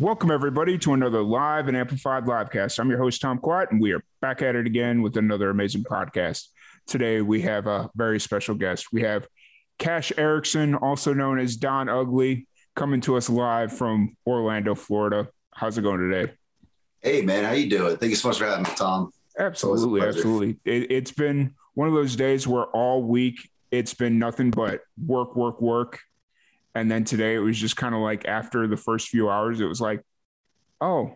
Welcome, everybody, to another live and amplified livecast. I'm your host, Tom Quat, and we are back at it again with another amazing podcast. Today, we have a very special guest. We have Cash Erickson, also known as Don Ugly, coming to us live from Orlando, Florida. How's it going today? Hey, man, how you doing? Thank you so much for having me, Tom. Absolutely, absolutely. It, it's been one of those days where all week it's been nothing but work, work, work and then today it was just kind of like after the first few hours, it was like, oh,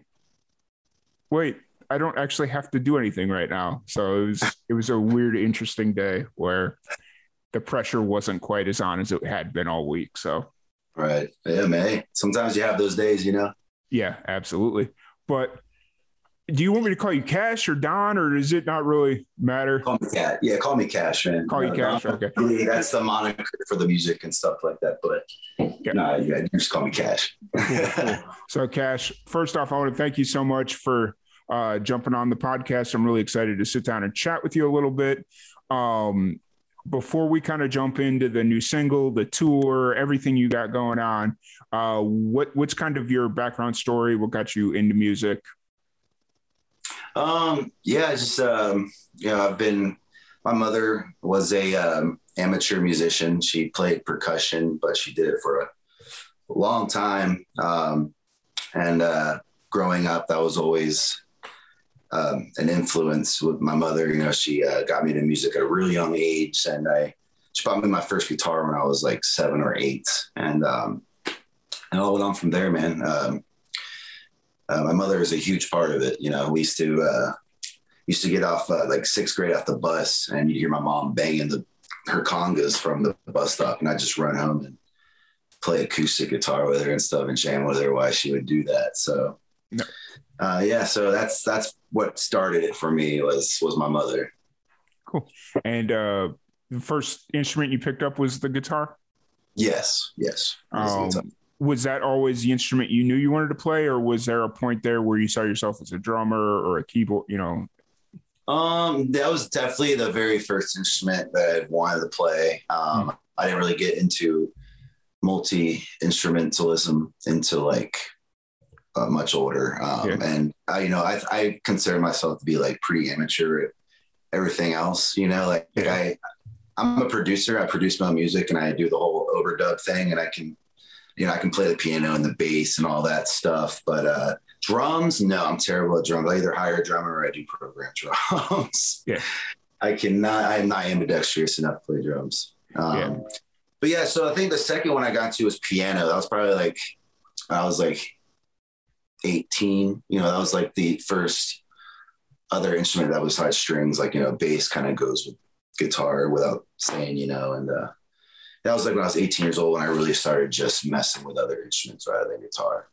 wait, I don't actually have to do anything right now. So it was it was a weird, interesting day where the pressure wasn't quite as on as it had been all week. So right, yeah, man. Sometimes you have those days, you know. Yeah, absolutely. But do you want me to call you Cash or Don, or does it not really matter? Call me Cash. Yeah, call me Cash, man. Call you Cash. Don, okay. That's the moniker for the music and stuff like that. But yeah. no, yeah, just call me Cash. cool, cool. So, Cash, first off, I want to thank you so much for uh, jumping on the podcast. I'm really excited to sit down and chat with you a little bit. Um, before we kind of jump into the new single, the tour, everything you got going on, uh, what what's kind of your background story? What got you into music? Um, yeah, just um, you know, I've been. My mother was a um, amateur musician. She played percussion, but she did it for a long time. Um, and uh, growing up, that was always um, an influence with my mother. You know, she uh, got me into music at a really young age, and I she bought me my first guitar when I was like seven or eight, and um, and all went on from there, man. Um, uh, my mother is a huge part of it. You know, we used to uh, used to get off uh, like sixth grade off the bus, and you hear my mom banging the her congas from the bus stop, and I just run home and play acoustic guitar with her and stuff, and jam with her while she would do that. So, no. uh, yeah, so that's that's what started it for me was was my mother. Cool. And uh, the first instrument you picked up was the guitar. Yes. Yes. Um, was that always the instrument you knew you wanted to play, or was there a point there where you saw yourself as a drummer or a keyboard? You know, um, that was definitely the very first instrument that I wanted to play. Um, mm I didn't really get into multi instrumentalism until like uh, much older. Um, yeah. and I, you know, I, I consider myself to be like pretty amateur at everything else, you know, like, yeah. like I, I'm a producer. I produce my music and I do the whole overdub thing and I can, you know, I can play the piano and the bass and all that stuff. But, uh, Drums, no, I'm terrible at drums. I either hire a drummer or I do program drums. Yeah. I cannot, I'm not ambidextrous enough to play drums. Um, yeah. But yeah, so I think the second one I got to was piano. That was probably like, I was like 18. You know, that was like the first other instrument that was besides strings, like, you know, bass kind of goes with guitar without saying, you know, and uh, that was like when I was 18 years old when I really started just messing with other instruments rather than guitar.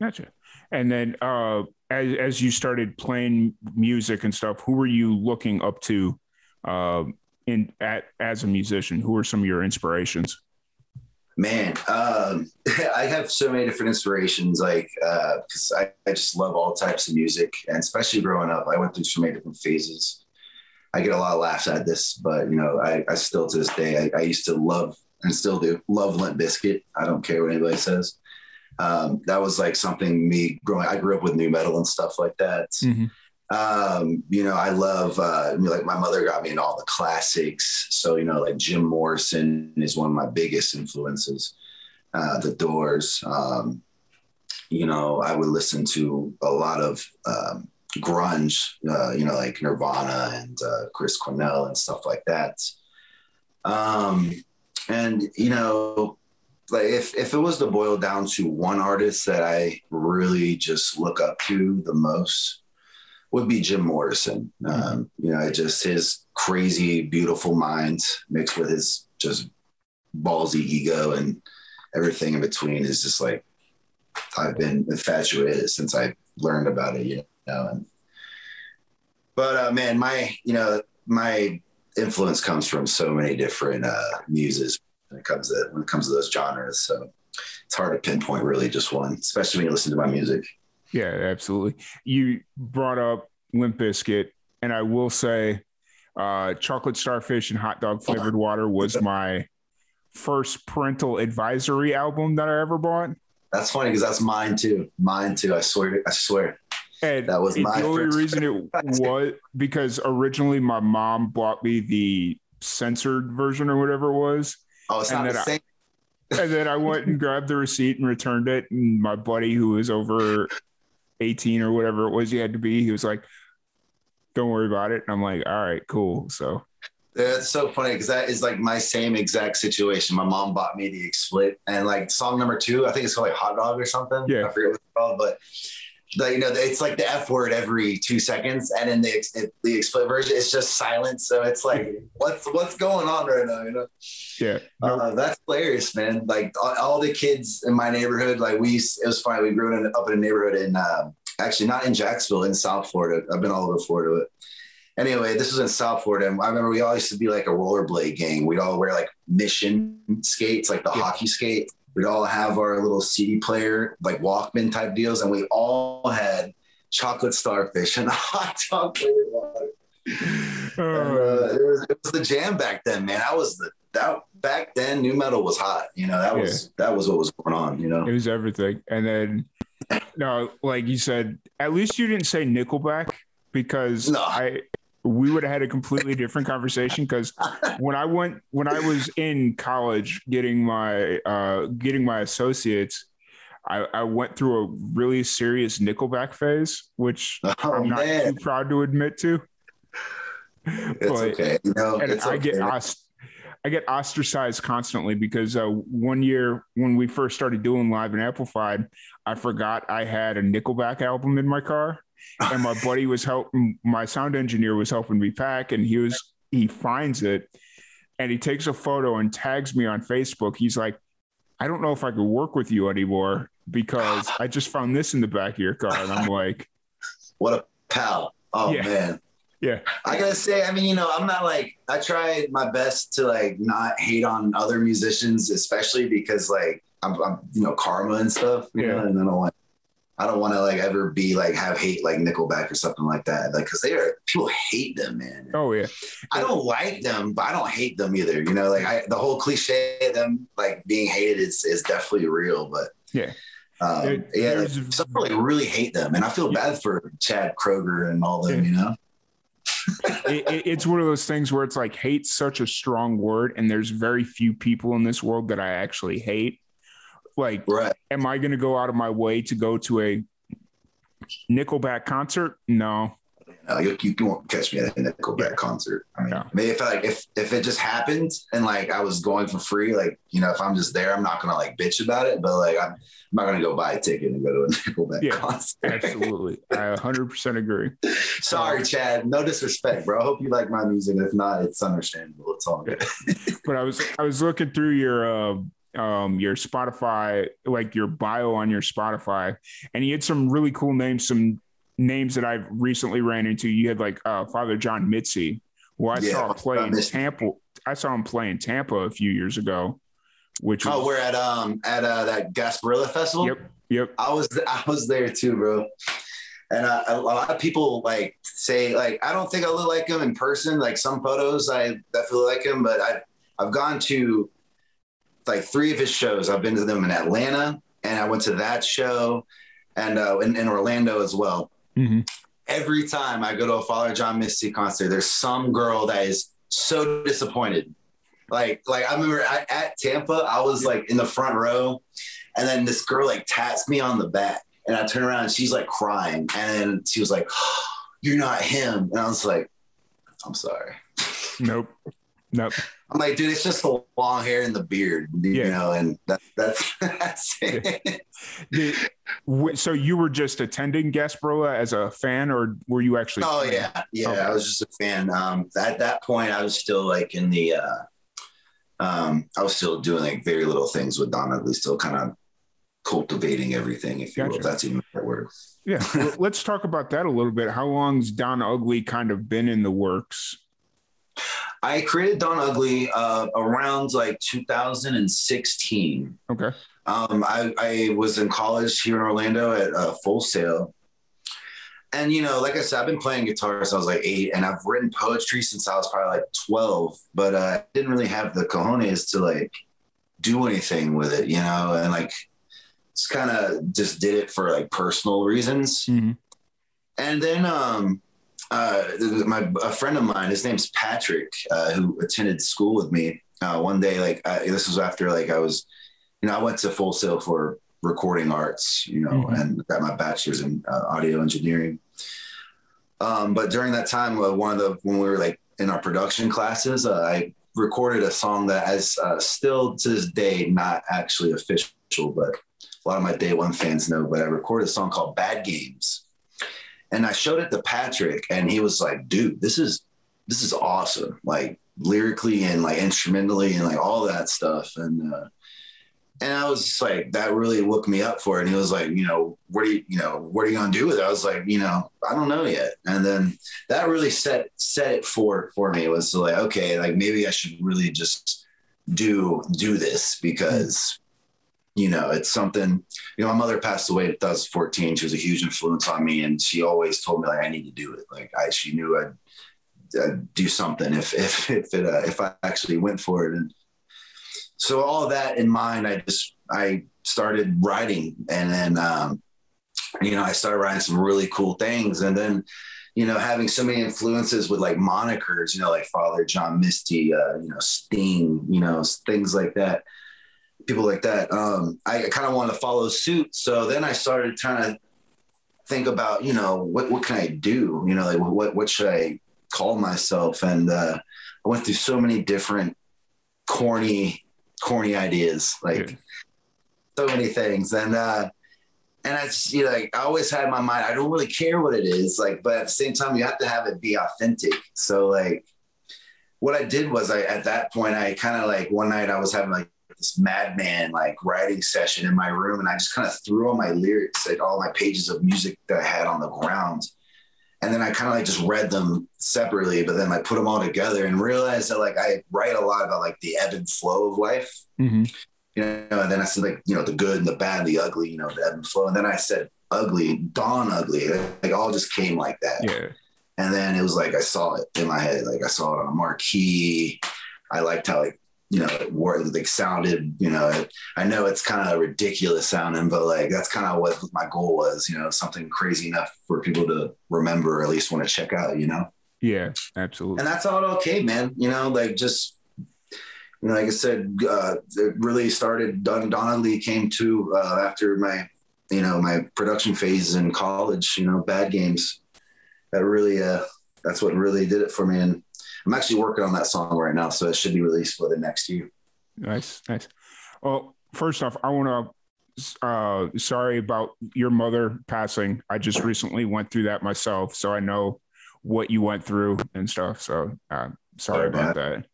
Gotcha. And then uh, as as you started playing music and stuff, who were you looking up to uh, in at as a musician? Who were some of your inspirations? Man, um, I have so many different inspirations. Like, because uh, I, I just love all types of music, and especially growing up, I went through so many different phases. I get a lot of laughs at this, but you know, I, I still to this day, I, I used to love and still do love Limp Bizkit. I don't care what anybody says um, that was like something me growing. I grew up with new metal and stuff like that. Mm-hmm. Um, you know, I love uh, like my mother got me in all the classics. So you know, like Jim Morrison is one of my biggest influences. Uh, the Doors. Um, you know, I would listen to a lot of um, grunge. Uh, you know, like Nirvana and uh, Chris Cornell and stuff like that. Um, and you know, like if if it was to boil down to one artist that I really just look up to the most would be Jim Morrison. Um, you know, I just his crazy, beautiful mind mixed with his just ballsy ego and everything in between is just like I've been infatuated since I learned about it, you know. And, but uh, man, my you know my influence comes from so many different uh, muses when it comes to when it comes to those genres. So it's hard to pinpoint really just one, especially when you listen to my music. Yeah, absolutely. You brought up Limp Bizkit, and I will say, uh, chocolate starfish and hot dog flavored water was my first parental advisory album that I ever bought. That's funny because that's mine too. Mine too. I swear. I swear. And that was my the only reason it was because originally my mom bought me the censored version or whatever it was. Oh, it's and not the same. And then I went and grabbed the receipt and returned it. And my buddy, who was over 18 or whatever it was he had to be, he was like, don't worry about it. And I'm like, all right, cool. So that's so funny because that is like my same exact situation. My mom bought me the split and like song number two, I think it's called like hot dog or something. Yeah. I forget what it's called, but the, you know, it's like the F word every two seconds. And in the, the explicit version, it's just silence. So it's like, what's, what's going on right now? You know? Yeah. Nope. Uh, that's hilarious, man. Like all, all, the kids in my neighborhood, like we, it was funny. We grew up in a neighborhood in, uh, actually not in Jacksonville, in South Florida. I've been all over Florida, but anyway, this was in South Florida. And I remember we all used to be like a rollerblade gang. We'd all wear like mission skates, like the yeah. hockey skate. We'd all have our little CD player, like Walkman type deals. And we all had chocolate starfish and hot chocolate water. Uh, it, was, it, was, the jam back then, man. I was the that back then. new metal was hot. You know that was that was what was going on. You know, it was everything. And then, no, like you said, at least you didn't say Nickelback because no. I we would have had a completely different conversation because when I went when I was in college getting my uh, getting my associates, I, I, went through a really serious Nickelback phase, which oh, I'm not man. too proud to admit to. It's but, okay. You know, and I okay. get ost- I get ostracized constantly because uh, one year when we first started doing live and amplified, I forgot I had a Nickelback album in my car and my buddy was helping my sound engineer was helping me pack and he was he finds it and he takes a photo and tags me on facebook. He's like i don't know if i could work with you anymore because i just found this in the back of your car. And i'm like what a pal. Oh yeah. man. Yeah. I gotta say i mean you know i'm not like i try my best to like not hate on other musicians especially because like i'm, I'm you know karma and stuff you yeah. know and then i don't want I don't want to like ever be like have hate like Nickelback or something like that. Like, cause they are people hate them, man. Oh yeah. I don't like them, but I don't hate them either. You know, like I, the whole cliche of them like being hated is is definitely real. But yeah, um, there, yeah, some people like really hate them, and I feel yeah. bad for Chad Kroeger and all them. Yeah. You know. it, it, it's one of those things where it's like hate's such a strong word, and there's very few people in this world that I actually hate. Like, right. am I going to go out of my way to go to a Nickelback concert? No. No, you, you, won't catch me at a Nickelback yeah. concert. I mean, yeah. maybe if like if if it just happened and like I was going for free, like you know, if I'm just there, I'm not gonna like bitch about it. But like I'm, I'm not gonna go buy a ticket and go to a Nickelback yeah, concert. absolutely, I 100 percent agree. Sorry, Chad. No disrespect, bro. I hope you like my music. If not, it's understandable. It's all good. but I was I was looking through your. Uh, um, your Spotify, like your bio on your Spotify, and he had some really cool names, some names that I've recently ran into. You had like uh, Father John Misty, who I yeah, saw play in Tampa. I saw him play in Tampa a few years ago. Which oh, was, we're at um at uh, that Gasparilla Festival. Yep, yep. I was I was there too, bro. And uh, a lot of people like say like I don't think I look like him in person. Like some photos, I definitely like him, but I I've gone to like three of his shows. I've been to them in Atlanta, and I went to that show, and uh, in, in Orlando as well. Mm-hmm. Every time I go to a Father John Misty concert, there's some girl that is so disappointed. Like, like I remember I, at Tampa, I was like in the front row, and then this girl like taps me on the back, and I turn around and she's like crying, and she was like, "You're not him," and I was like, "I'm sorry." Nope. Nope. I'm like, dude, it's just the long hair and the beard, you yeah. know, and that, that's that's it. The, so you were just attending Gasparilla as a fan, or were you actually? Oh playing? yeah, yeah, okay. I was just a fan. Um, at that point, I was still like in the, uh, um, I was still doing like very little things with Don Ugly, still kind of cultivating everything, if you gotcha. will, that's even the right word. Yeah. well, let's talk about that a little bit. How long's Don Ugly kind of been in the works? I created Don Ugly uh, around like 2016. Okay. Um, I, I was in college here in Orlando at uh, Full Sail. And, you know, like I said, I've been playing guitar since I was like eight, and I've written poetry since I was probably like 12, but uh, I didn't really have the cojones to like do anything with it, you know, and like just kind of just did it for like personal reasons. Mm-hmm. And then, um, uh, my a friend of mine, his name's Patrick, uh, who attended school with me. Uh, one day, like I, this was after like I was, you know, I went to Full Sail for recording arts, you know, mm-hmm. and got my bachelor's in uh, audio engineering. Um, but during that time, uh, one of the when we were like in our production classes, uh, I recorded a song that that is still to this day not actually official, but a lot of my day one fans know. But I recorded a song called "Bad Games." And I showed it to Patrick, and he was like, "Dude, this is this is awesome! Like lyrically and like instrumentally and like all that stuff." And uh, and I was just like, that really woke me up for it. And he was like, you know, what are you, you know, what are you gonna do with it? I was like, you know, I don't know yet. And then that really set set it for for me. It was like, okay, like maybe I should really just do do this because you know, it's something, you know, my mother passed away in 2014. She was a huge influence on me. And she always told me like, I need to do it. Like I, she knew I'd, I'd do something if, if, if it, uh, if I actually went for it. And so all that in mind, I just, I started writing and then, um, you know, I started writing some really cool things. And then, you know, having so many influences with like monikers, you know, like Father John Misty, uh, you know, Sting, you know, things like that people like that. Um, I kind of wanted to follow suit. So then I started trying to think about, you know, what, what can I do? You know, like what, what should I call myself? And, uh, I went through so many different corny, corny ideas, like yeah. so many things. And, uh, and I just, you know, like I always had in my mind, I don't really care what it is. Like, but at the same time, you have to have it be authentic. So like, what I did was I, at that point, I kind of like one night I was having like this madman like writing session in my room and I just kind of threw all my lyrics, like all my pages of music that I had on the ground. And then I kind of like just read them separately, but then I put them all together and realized that like I write a lot about like the ebb and flow of life. Mm-hmm. You know, and then I said like, you know, the good and the bad, and the ugly, you know, the ebb and flow. And then I said ugly, Don Ugly. Like all just came like that. Yeah. And then it was like I saw it in my head. Like I saw it on a marquee. I liked how like you know, it like sounded, you know, it, I know it's kind of ridiculous sounding, but like that's kind of what my goal was, you know, something crazy enough for people to remember or at least want to check out, you know? Yeah, absolutely. And that's all okay, man. You know, like just, you know, like I said, uh, it really started, Don, Don Ugly came to uh, after my, you know, my production phase in college, you know, bad games. That really, uh, that's what really did it for me. And I'm actually working on that song right now, so it should be released for the next year. Nice, nice. Well, first off, I want to uh, sorry about your mother passing. I just recently went through that myself, so I know what you went through and stuff. So uh, sorry, about that.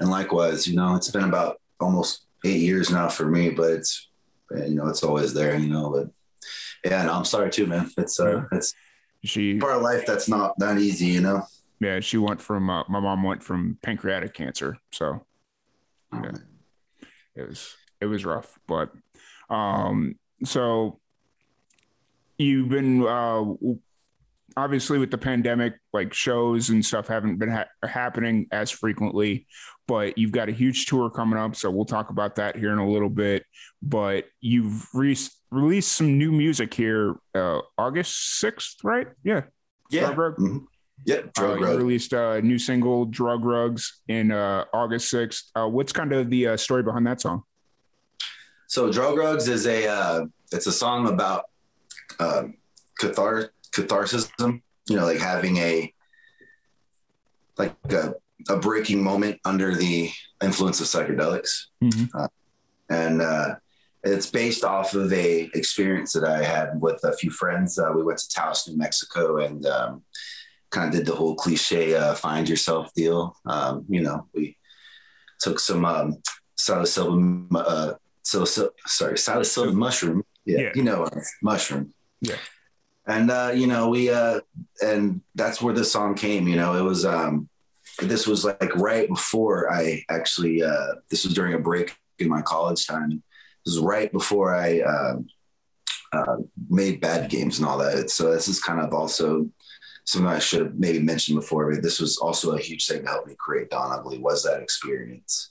And likewise, you know, it's been about almost eight years now for me, but it's you know, it's always there, you know. But yeah, no, I'm sorry too, man. It's uh, yeah. it's she part of life that's not that easy, you know yeah, she went from uh, my mom went from pancreatic cancer, so yeah, it was it was rough, but um, so you've been uh, obviously with the pandemic, like shows and stuff haven't been ha- happening as frequently, but you've got a huge tour coming up, so we'll talk about that here in a little bit. But you've re- released some new music here, uh, August sixth, right? Yeah, yeah. Mm-hmm. Yep. Uh, Drug uh, released a new single, Drug Rugs, in uh, August 6th. Uh, what's kind of the uh, story behind that song? So Drug Rugs is a, uh, it's a song about cathar- catharsis,ism you know, like having a, like a, a breaking moment under the influence of psychedelics. Mm-hmm. and it's based off of a experience that I had with a few friends. we went to Taos, New Mexico, and um, kind of did the whole cliche uh, find yourself deal. Um, you know, we took some um, psilocybin, uh, psilocyb- sorry, psilocybin mushroom. Yeah, Yeah. you know, mushroom. Yeah. And uh, you know, we uh, and that's where the song came. You know, it was um, this was like right before I actually. Uh, this was during a break in my college time. This was right before I uh, uh, made bad games and all that. So this is kind of also something I should have maybe mentioned before. But this was also a huge thing to help me create Don Ugly. Was that experience?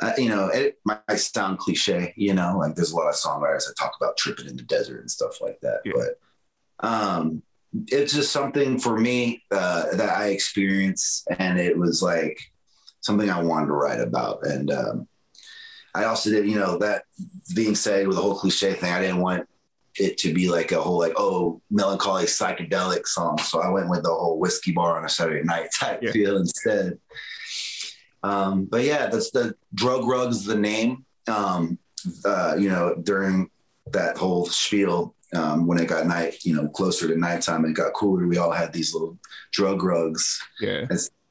Uh, you know, it might sound cliche. You know, like there's a lot of songwriters that talk about tripping in the desert and stuff like that. Yeah. But um, it's just something for me uh, that I experienced, and it was like something I wanted to write about. And um, I also did, you know, that being said with the whole cliche thing, I didn't want it to be like a whole like oh melancholy psychedelic song. So I went with the whole whiskey bar on a Saturday night type Yeah. feel instead. Um, but yeah, that's the drug rugs the name. Um, uh, you know, during that whole spiel, um, when it got night, you know, closer to nighttime, and it got cooler. We all had these little drug rugs. Yeah.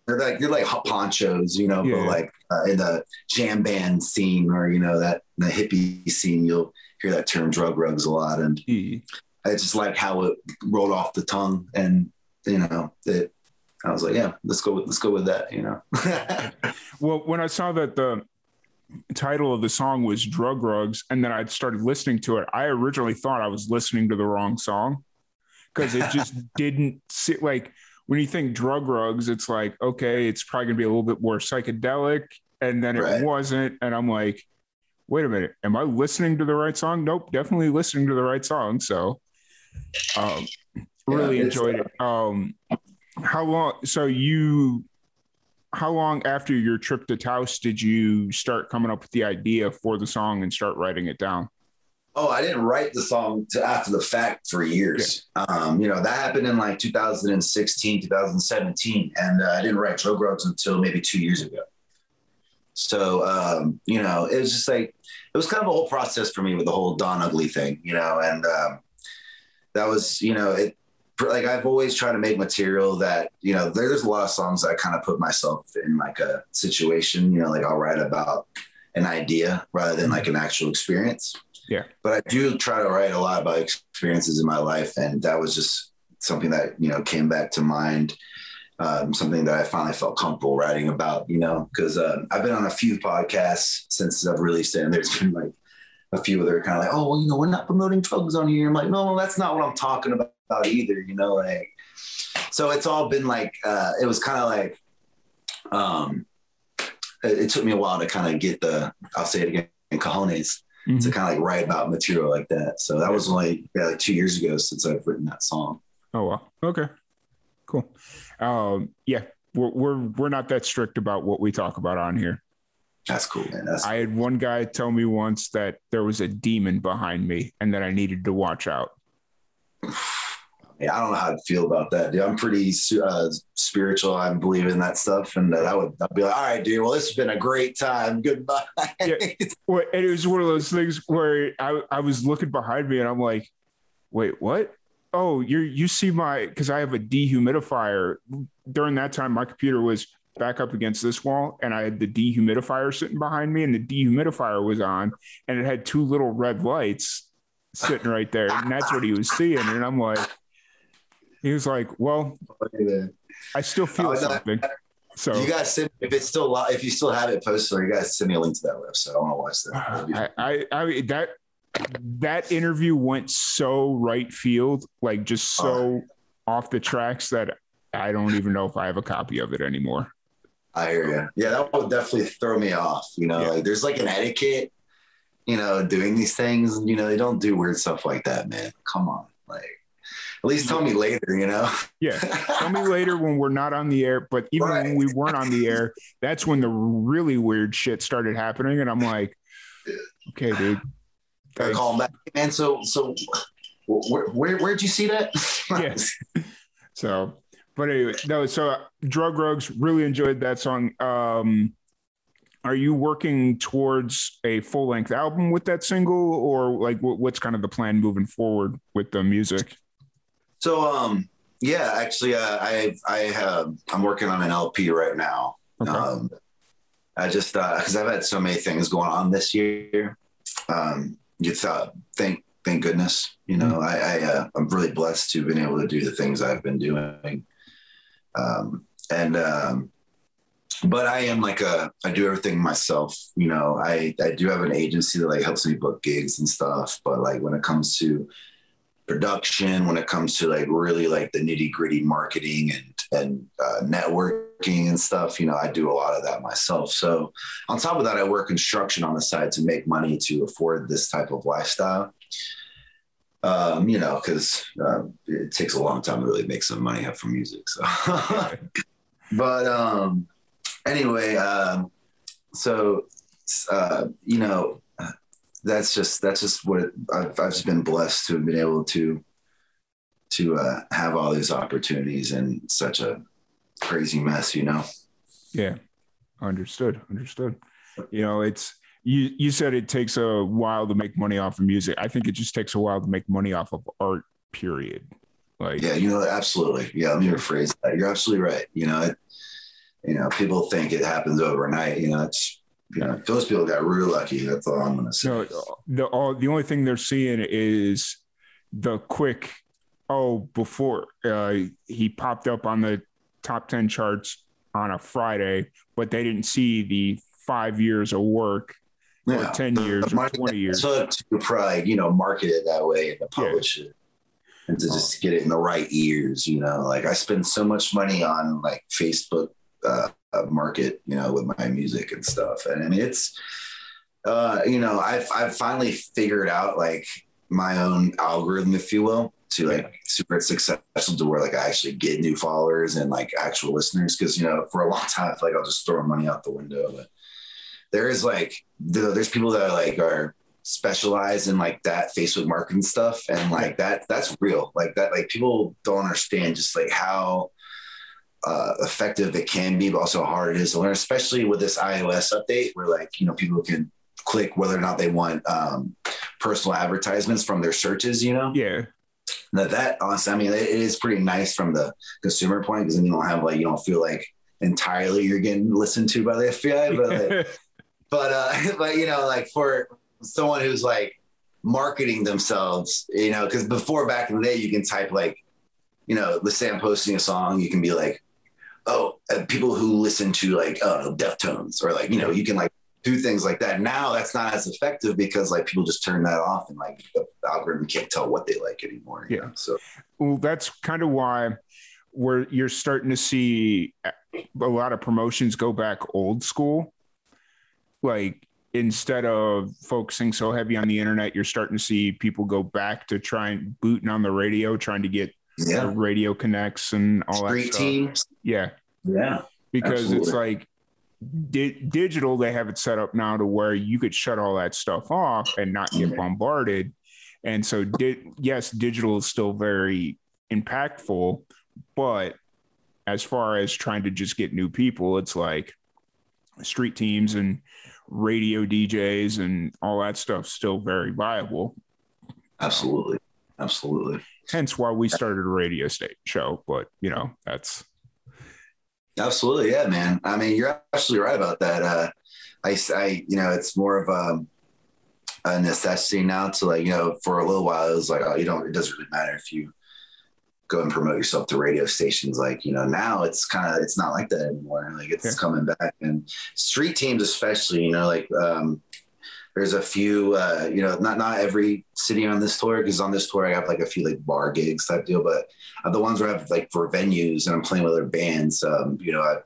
They're like they're like ponchos, you know, Yeah. but like uh, in the jam band scene or you know that the hippie scene, you'll hear that term drug rugs a lot, and E. I just like how it rolled off the tongue, and you know it. I was like, yeah, let's go with let's go with that, you know. Well, when I saw that the title of the song was Drug Rugs, and then I started listening to it, I originally thought I was listening to the wrong song because it just didn't sit like when you think drug rugs, it's like, okay, it's probably gonna be a little bit more psychedelic. And then it Right. wasn't. And I'm like, wait a minute, am I listening to the right song? Nope, definitely listening to the right song. So um really Yeah, enjoyed it. Um how long so you how long after your trip to Taos did you start coming up with the idea for the song and start writing it down? Oh, I didn't write the song to after the fact for years. Um, you know, that happened in like 2016, 2017. And uh, I didn't write Drug Rugs until maybe two years ago. So, um, you know, it was just like, it was kind of a whole process for me with the whole Don Ugly thing, you know, and um, that was, you know, it, like I've always tried to make material that, you know, there, there's a lot of songs that I kind of put myself in like a situation, you know, like I'll write about an idea rather than like an actual experience Yeah. but I do try to write a lot about experiences in my life, and that was just something that you know came back to mind. Um, something that I finally felt comfortable writing about, you know, because uh, I've been on a few podcasts since I've released it, and there's been like a few other kind of like, oh, well, you know, we're not promoting drugs on here. I'm like, no, that's not what I'm talking about either, you know, like. So it's all been like, uh, it was kind of like, um, it, it took me a while to kind of get the, I'll say it again, cojones to kind of like write about material like that. So that was only yeah, like two years ago since I've written that song. Oh well. Okay. Um, yeah, we're, we're we're not that strict about what we talk about on here. That's cool, man. That's I had one guy tell me once that there was a demon behind me and that I needed to watch out. yeah, I don't know how to feel about that, dude. I'm pretty uh, spiritual. I believe in that stuff, and uh, I would I'd be like, all right, dude. Well, this has been a great time. Goodbye. Yeah. Well, and it was one of those things where I, I was looking behind me and I'm like, wait, what? Oh, you you see my because I have a dehumidifier. During that time, my computer was back up against this wall, and I had the dehumidifier sitting behind me, and the dehumidifier was on, and it had two little red lights sitting right there, and that's what he was seeing. And I'm like, he was like, well, I still feel Oh, something. So you guys send if it's still if you still have it posted, or you guys send me a link to that website. I want to watch that. I, I, I that that interview went so right field, like just so oh. off the tracks that I don't even know if I have a copy of it anymore. I hear you. Yeah, that would definitely throw me off. You know, Yeah. like there's like an etiquette, you know, doing these things. You know, they don't do weird stuff like that, man. Come on. Like, at least tell me later, you know? Yeah. Tell me later when we're not on the air, but even when we weren't on the air, that's when the really weird shit started happening. And I'm like, okay, dude. Gotta call him back. Man, so, so where, where, where'd you see that? Yes. So, but anyway, no. So, uh, drug rugs really enjoyed that song. Um, are you working towards a full length album with that single, or like what, what's kind of the plan moving forward with the music? So, um, yeah, actually, uh, I, I have, I'm working on an LP right now. Okay. Um, I just, uh, cause I've had so many things going on this year. Um, you thought, think thank goodness. You know, mm-hmm. I, I uh, I'm really blessed to have been able to do the things I've been doing. Um, and um, but I am like a I do everything myself. You know, I I do have an agency that like helps me book gigs and stuff. But like when it comes to production, when it comes to like really like the nitty gritty marketing and and uh, networking and stuff, you know, I do a lot of that myself. So on top of that, I work construction on the side to make money to afford this type of lifestyle. Um, you know, because uh, it takes a long time to really make some money up from music. So, but um, anyway, um, so uh, you know, that's just that's just what it, I've, I've just been blessed to have been able to to uh, have all these opportunities in such a crazy mess, you know. Yeah, understood, understood. You know, it's you. You said it takes a while to make money off of music. I think it just takes a while to make money off of art. Period. Like, yeah, you know, absolutely. Yeah, let me rephrase that. You're absolutely right. You know, it, you know, people think it happens overnight. You know, it's you know, those people got real lucky. That's all I'm gonna say. No, the all the only thing they're seeing is the quick. Oh, before uh, he popped up on the top ten charts on a Friday, but they didn't see the five years of work yeah. or 10 years or 20 years. Took to probably, you know, market it that way and to publish yeah. it and to just get it in the right ears, you know, like I spend so much money on like Facebook uh, market, you know, with my music and stuff. And I mean, it's, uh, you know, I've, I've finally figured out like my own algorithm, if you will, to like yeah. super successful to where like I actually get new followers and like actual listeners. Cause, you know, for a long time, I feel like I'll just throw money out the window. But there is like, the, there's people that are like are specialized in like that Facebook marketing stuff. And like that, that's real. Like that, like people don't understand just like how, uh, effective it can be, but also how hard it is to learn, especially with this iOS update where like, you know, people can click whether or not they want um, personal advertisements from their searches, you know? Yeah. That, that honestly, I mean, it is pretty nice from the consumer point because then you don't have like, you don't feel like entirely you're getting listened to by the FBI, but, like, but, uh, but, you know, like for someone who's like marketing themselves, you know, because before back in the day, you can type like, you know, let's say I'm posting a song, you can be like, oh, uh, people who listen to like, oh, Deftones or like, you know, you can like do things like that. Now that's not as effective because like people just turn that off and like the algorithm can't tell what they like anymore. Yeah. Know? So, well, that's kind of why where you're starting to see a lot of promotions go back old school. Like instead of focusing so heavy on the internet, you're starting to see people go back to trying booting on the radio, trying to get yeah. radio connects and all Street that stuff. teams. Yeah. Yeah. Because absolutely. it's like di- digital, they have it set up now to where you could shut all that stuff off and not get mm-hmm. bombarded. And so, di- yes, digital is still very impactful, but as far as trying to just get new people, it's like street teams and radio DJs and all that stuff still very viable. Absolutely. Absolutely. Hence why we started a radio state show. But you know, that's absolutely yeah, man. I mean, you're absolutely right about that. Uh, I, I, you know, it's more of a, a necessity now to like, you know, for a little while it was like, oh, you don't. It doesn't really matter if you go and promote yourself to radio stations. Like, you know, now it's kind of it's not like that anymore. Like it's yeah. coming back, and street teams especially. You know, like um, there's a few, uh, you know, not not every city on this tour because on this tour I have like a few like bar gigs type deal, but uh, the ones where I have like for venues and I'm playing with other bands, um, you know, I've,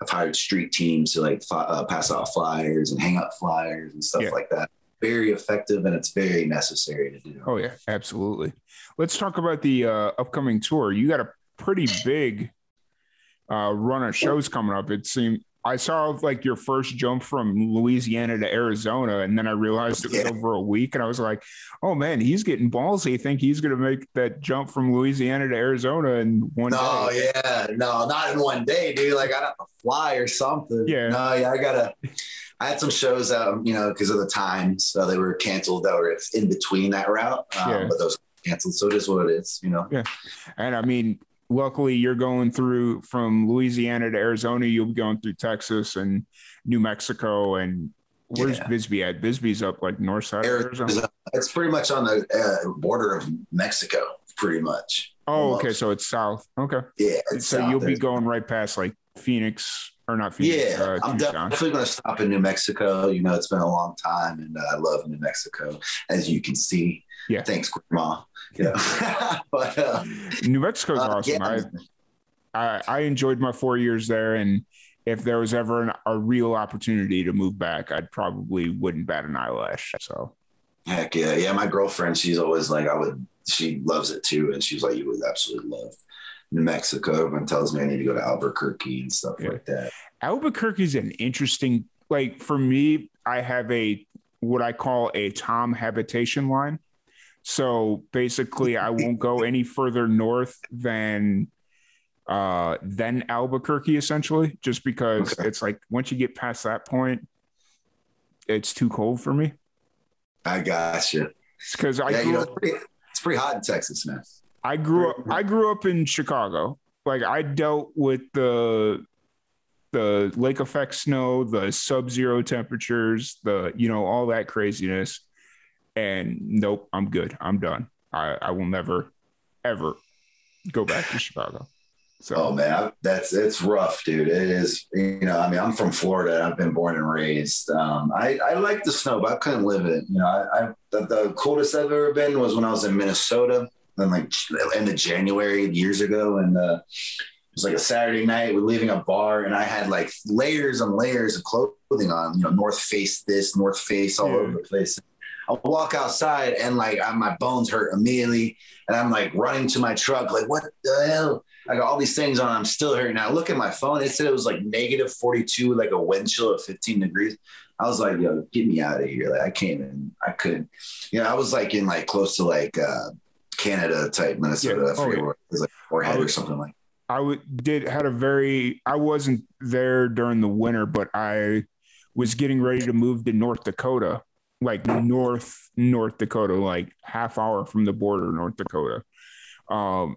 I've hired street teams to like uh, pass out flyers and hang up flyers and stuff yeah. like that. Very effective and it's very necessary to do. Oh yeah, absolutely. Let's talk about the uh, upcoming tour. You got a pretty big uh, run of shows coming up. It seemed I saw like your first jump from Louisiana to Arizona, and then I realized it was yeah. over a week, and I was like, "Oh man, he's getting ballsy. I think he's going to make that jump from Louisiana to Arizona in one no, day." yeah, no, not in one day, dude. Like I got to fly or something. Yeah, no, yeah, I gotta. I had some shows out, you know, because of the times so they were canceled that were in between that route, um, yeah. but those canceled. So it is what it is, you know. Yeah, and I mean, luckily you're going through from Louisiana to Arizona. You'll be going through Texas and New Mexico and where's Yeah. Bisbee at? Bisbee's up like north side. of Arizona. Arizona. It's pretty much on the uh, border of Mexico, pretty much. Oh, okay. So it's south. Okay. Yeah. so south you'll be going right past like Phoenix or not Phoenix. Yeah, uh, I'm definitely going to stop in New Mexico. You know, it's been a long time, and uh, I love New Mexico, as you can see. Yeah. Thanks, Grandma. Yeah. but uh, New Mexico's uh, awesome. yeah, I, I I enjoyed my four years there, and if there was ever an, a real opportunity to move back, I'd probably wouldn't bat an eyelash. So heck yeah, yeah. My girlfriend, she's always like, I would. She loves it too, and she's like, you would absolutely love New Mexico. Everyone tells me I need to go to Albuquerque and stuff Yeah. like that. Albuquerque is an interesting. Like for me, I have a what I call a Tom habitation line. So basically, I won't go any further north than uh than Albuquerque, essentially, just because Okay. it's like once you get past that point, it's too cold for me. I got you. Because I yeah, you know, up it's pretty, it's pretty hot in Texas, man. I grew up I grew up in Chicago. Like I dealt with the the lake effect snow, the sub-zero temperatures, the you know, all that craziness. And nope, I'm good. I'm done. I, I will never ever go back to Chicago. So Oh man, that's it's rough, dude. It is. You know, I mean, I'm from Florida. I've been born and raised. Um, I I like the snow, but I couldn't live it. You know, I, I the, the coldest I've ever been was when I was in Minnesota, and like end of January years ago, and uh, it was like a Saturday night. We're leaving a bar, and I had like layers and layers of clothing on. You know, North Face this, North Face all Yeah. over the place. I walk outside and like I, my bones hurt immediately, and I'm like running to my truck, like what the hell? I got all these things on. I'm still hurting. I look at my phone. It said it was like negative 42, like a wind chill of 15 degrees. I was like, yo, get me out of here. Like I came in, I couldn't. You know, I was like in like close to like uh Canada type Minnesota. Yeah. Oh, where it was like forehead I or something like. I would did had a very I wasn't there during the winter, but I was getting ready to move to North Dakota, like North North Dakota, like half hour from the border, North Dakota. Um,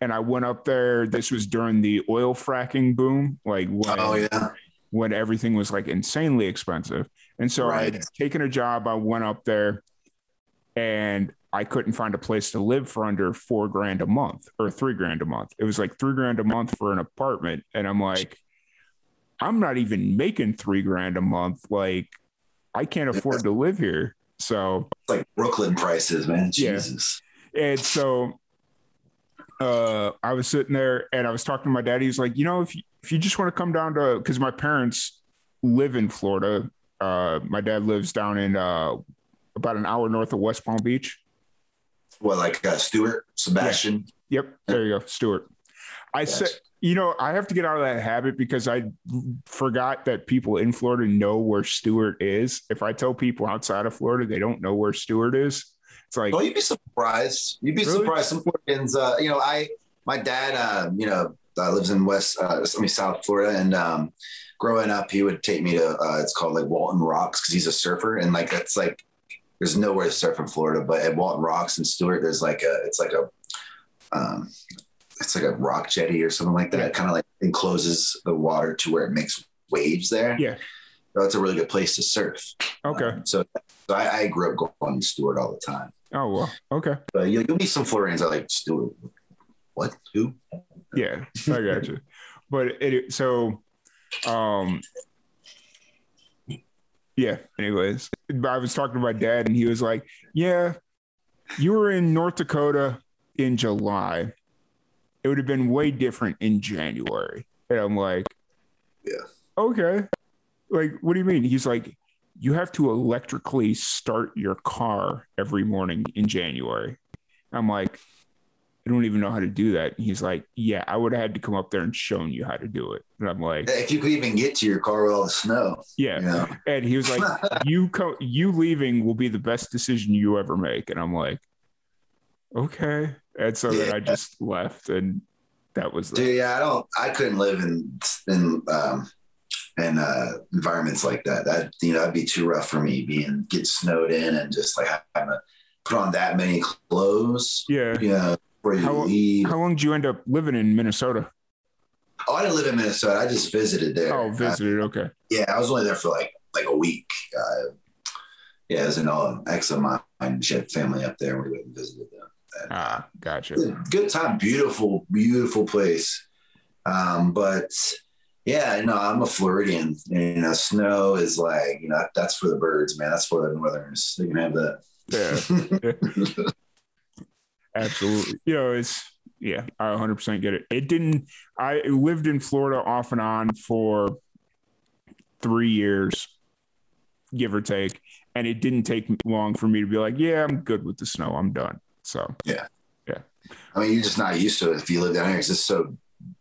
and I went up there. This was during the oil fracking boom, like when Oh yeah, when everything was like insanely expensive. And so I had taken a job. I went up there and I couldn't find a place to live for under four grand a month or three grand a month. It was like three grand a month for an apartment. And I'm like, I'm not even making three grand a month. Like, I can't afford to live here. So, it's like Brooklyn prices, man. Yeah. Jesus. and so uh, I was sitting there and I was talking to my dad. He's like, you know, if you, if you just want to come down to, because my parents live in Florida. Uh, my dad lives down in uh, about an hour north of West Palm Beach. What like uh, Stuart, Sebastian? Yep, there you go, Stuart. I said, Gotcha. You know, I have to get out of that habit because I forgot that people in Florida know where Stuart is. If I tell people outside of Florida they don't know where Stuart is, it's like, Well, you'd be surprised. You'd be Really? surprised. Some Floridians, uh, you know, I, my dad, uh, you know, uh, lives in West, uh, I mean, South Florida. And um, growing up, he would take me to, uh, it's called like Walton Rocks because he's a surfer. And like, that's like, there's nowhere to surf in Florida, but at Walton Rocks and Stuart, there's like a, it's like a, um, it's like a rock jetty or something like that. Yeah. It kind of like encloses the water to where it makes waves there. Yeah. So it's a really good place to surf. okay, Um, so so I, I grew up going to Stuart all the time. oh well, okay, But you'll, you'll meet some Floridians that like Stuart. What? Who? yeah, I got you. But it so, um, yeah. Anyways, but I was talking to my dad, and he was like, "Yeah, you were in North Dakota in July. It would have been way different in January." And I'm like, Yeah. okay." Like, what do you mean? He's like, "You have to electrically start your car every morning in January." I'm like, I don't even know how to do that. And he's like, Yeah, I would have had to come up there and shown you how to do it. And I'm like, If you could even get to your car with all the snow, Yeah. you know. And he was like, You co- you leaving will be the best decision you ever make. And I'm like, Okay. And so then I just left and that was the Dude, yeah, I don't. I couldn't live in in um, in uh, environments like that. That you know, that'd be too rough for me. Being get snowed in and just like having to put on that many clothes. Yeah. You know, before How- leave. How long did you end up living in Minnesota? oh, I didn't live in Minnesota. I just visited there. Oh, visited. Okay. yeah, I was only there for like like a week. Uh, yeah, as an ex of mine, she had family up there, we went and visited them. And, ah, gotcha. Good time, beautiful, beautiful place. Um, but yeah, no, I'm a Floridian. You know, snow is like, you know, that's for the birds, man. That's for the northerners. They can have that. Yeah. Absolutely. You know, it's yeah, I 100% get it. It didn't. I lived in Florida off and on for three years, give or take, and it didn't take long for me to be like, yeah, I'm good with the snow. I'm done. So yeah, yeah. I mean, you're just not used to it if you live down here. It's just so,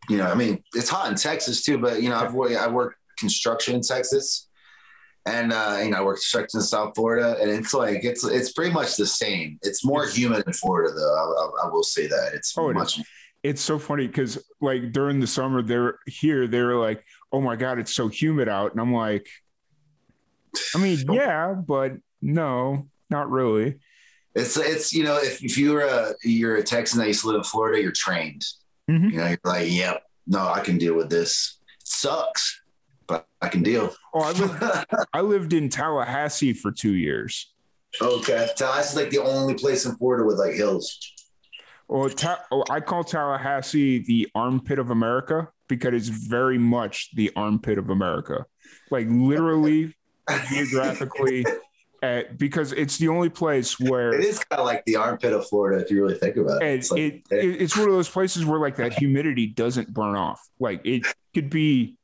you know. I mean, it's hot in Texas too, but you know, I've I worked construction in Texas and uh, you know, I work construction in South Florida, and it's like it's it's pretty much the same. It's more humid in Florida, though. I, I, I will say that it's oh, much. It it's so funny because like during the summer, they're here. They were like, "Oh my god, it's so humid out," and I'm like, I mean, yeah, but no, not really. It's it's you know, if, if you're a you're a Texan that used to live in Florida, you're trained. Mm-hmm. You know, you're like, yep, no, I can deal with this. It sucks but I can deal. Oh, I lived, I lived in Tallahassee for two years. Okay, Tallahassee's like the only place in Florida with like hills. Well, ta- oh, I call Tallahassee the armpit of America because it's very much the armpit of America, like literally, geographically. At, because it's the only place where it is kind of like the armpit of Florida if you really think about it. It's, like, it, it, it's one of those places where like that humidity doesn't burn off. Like it could be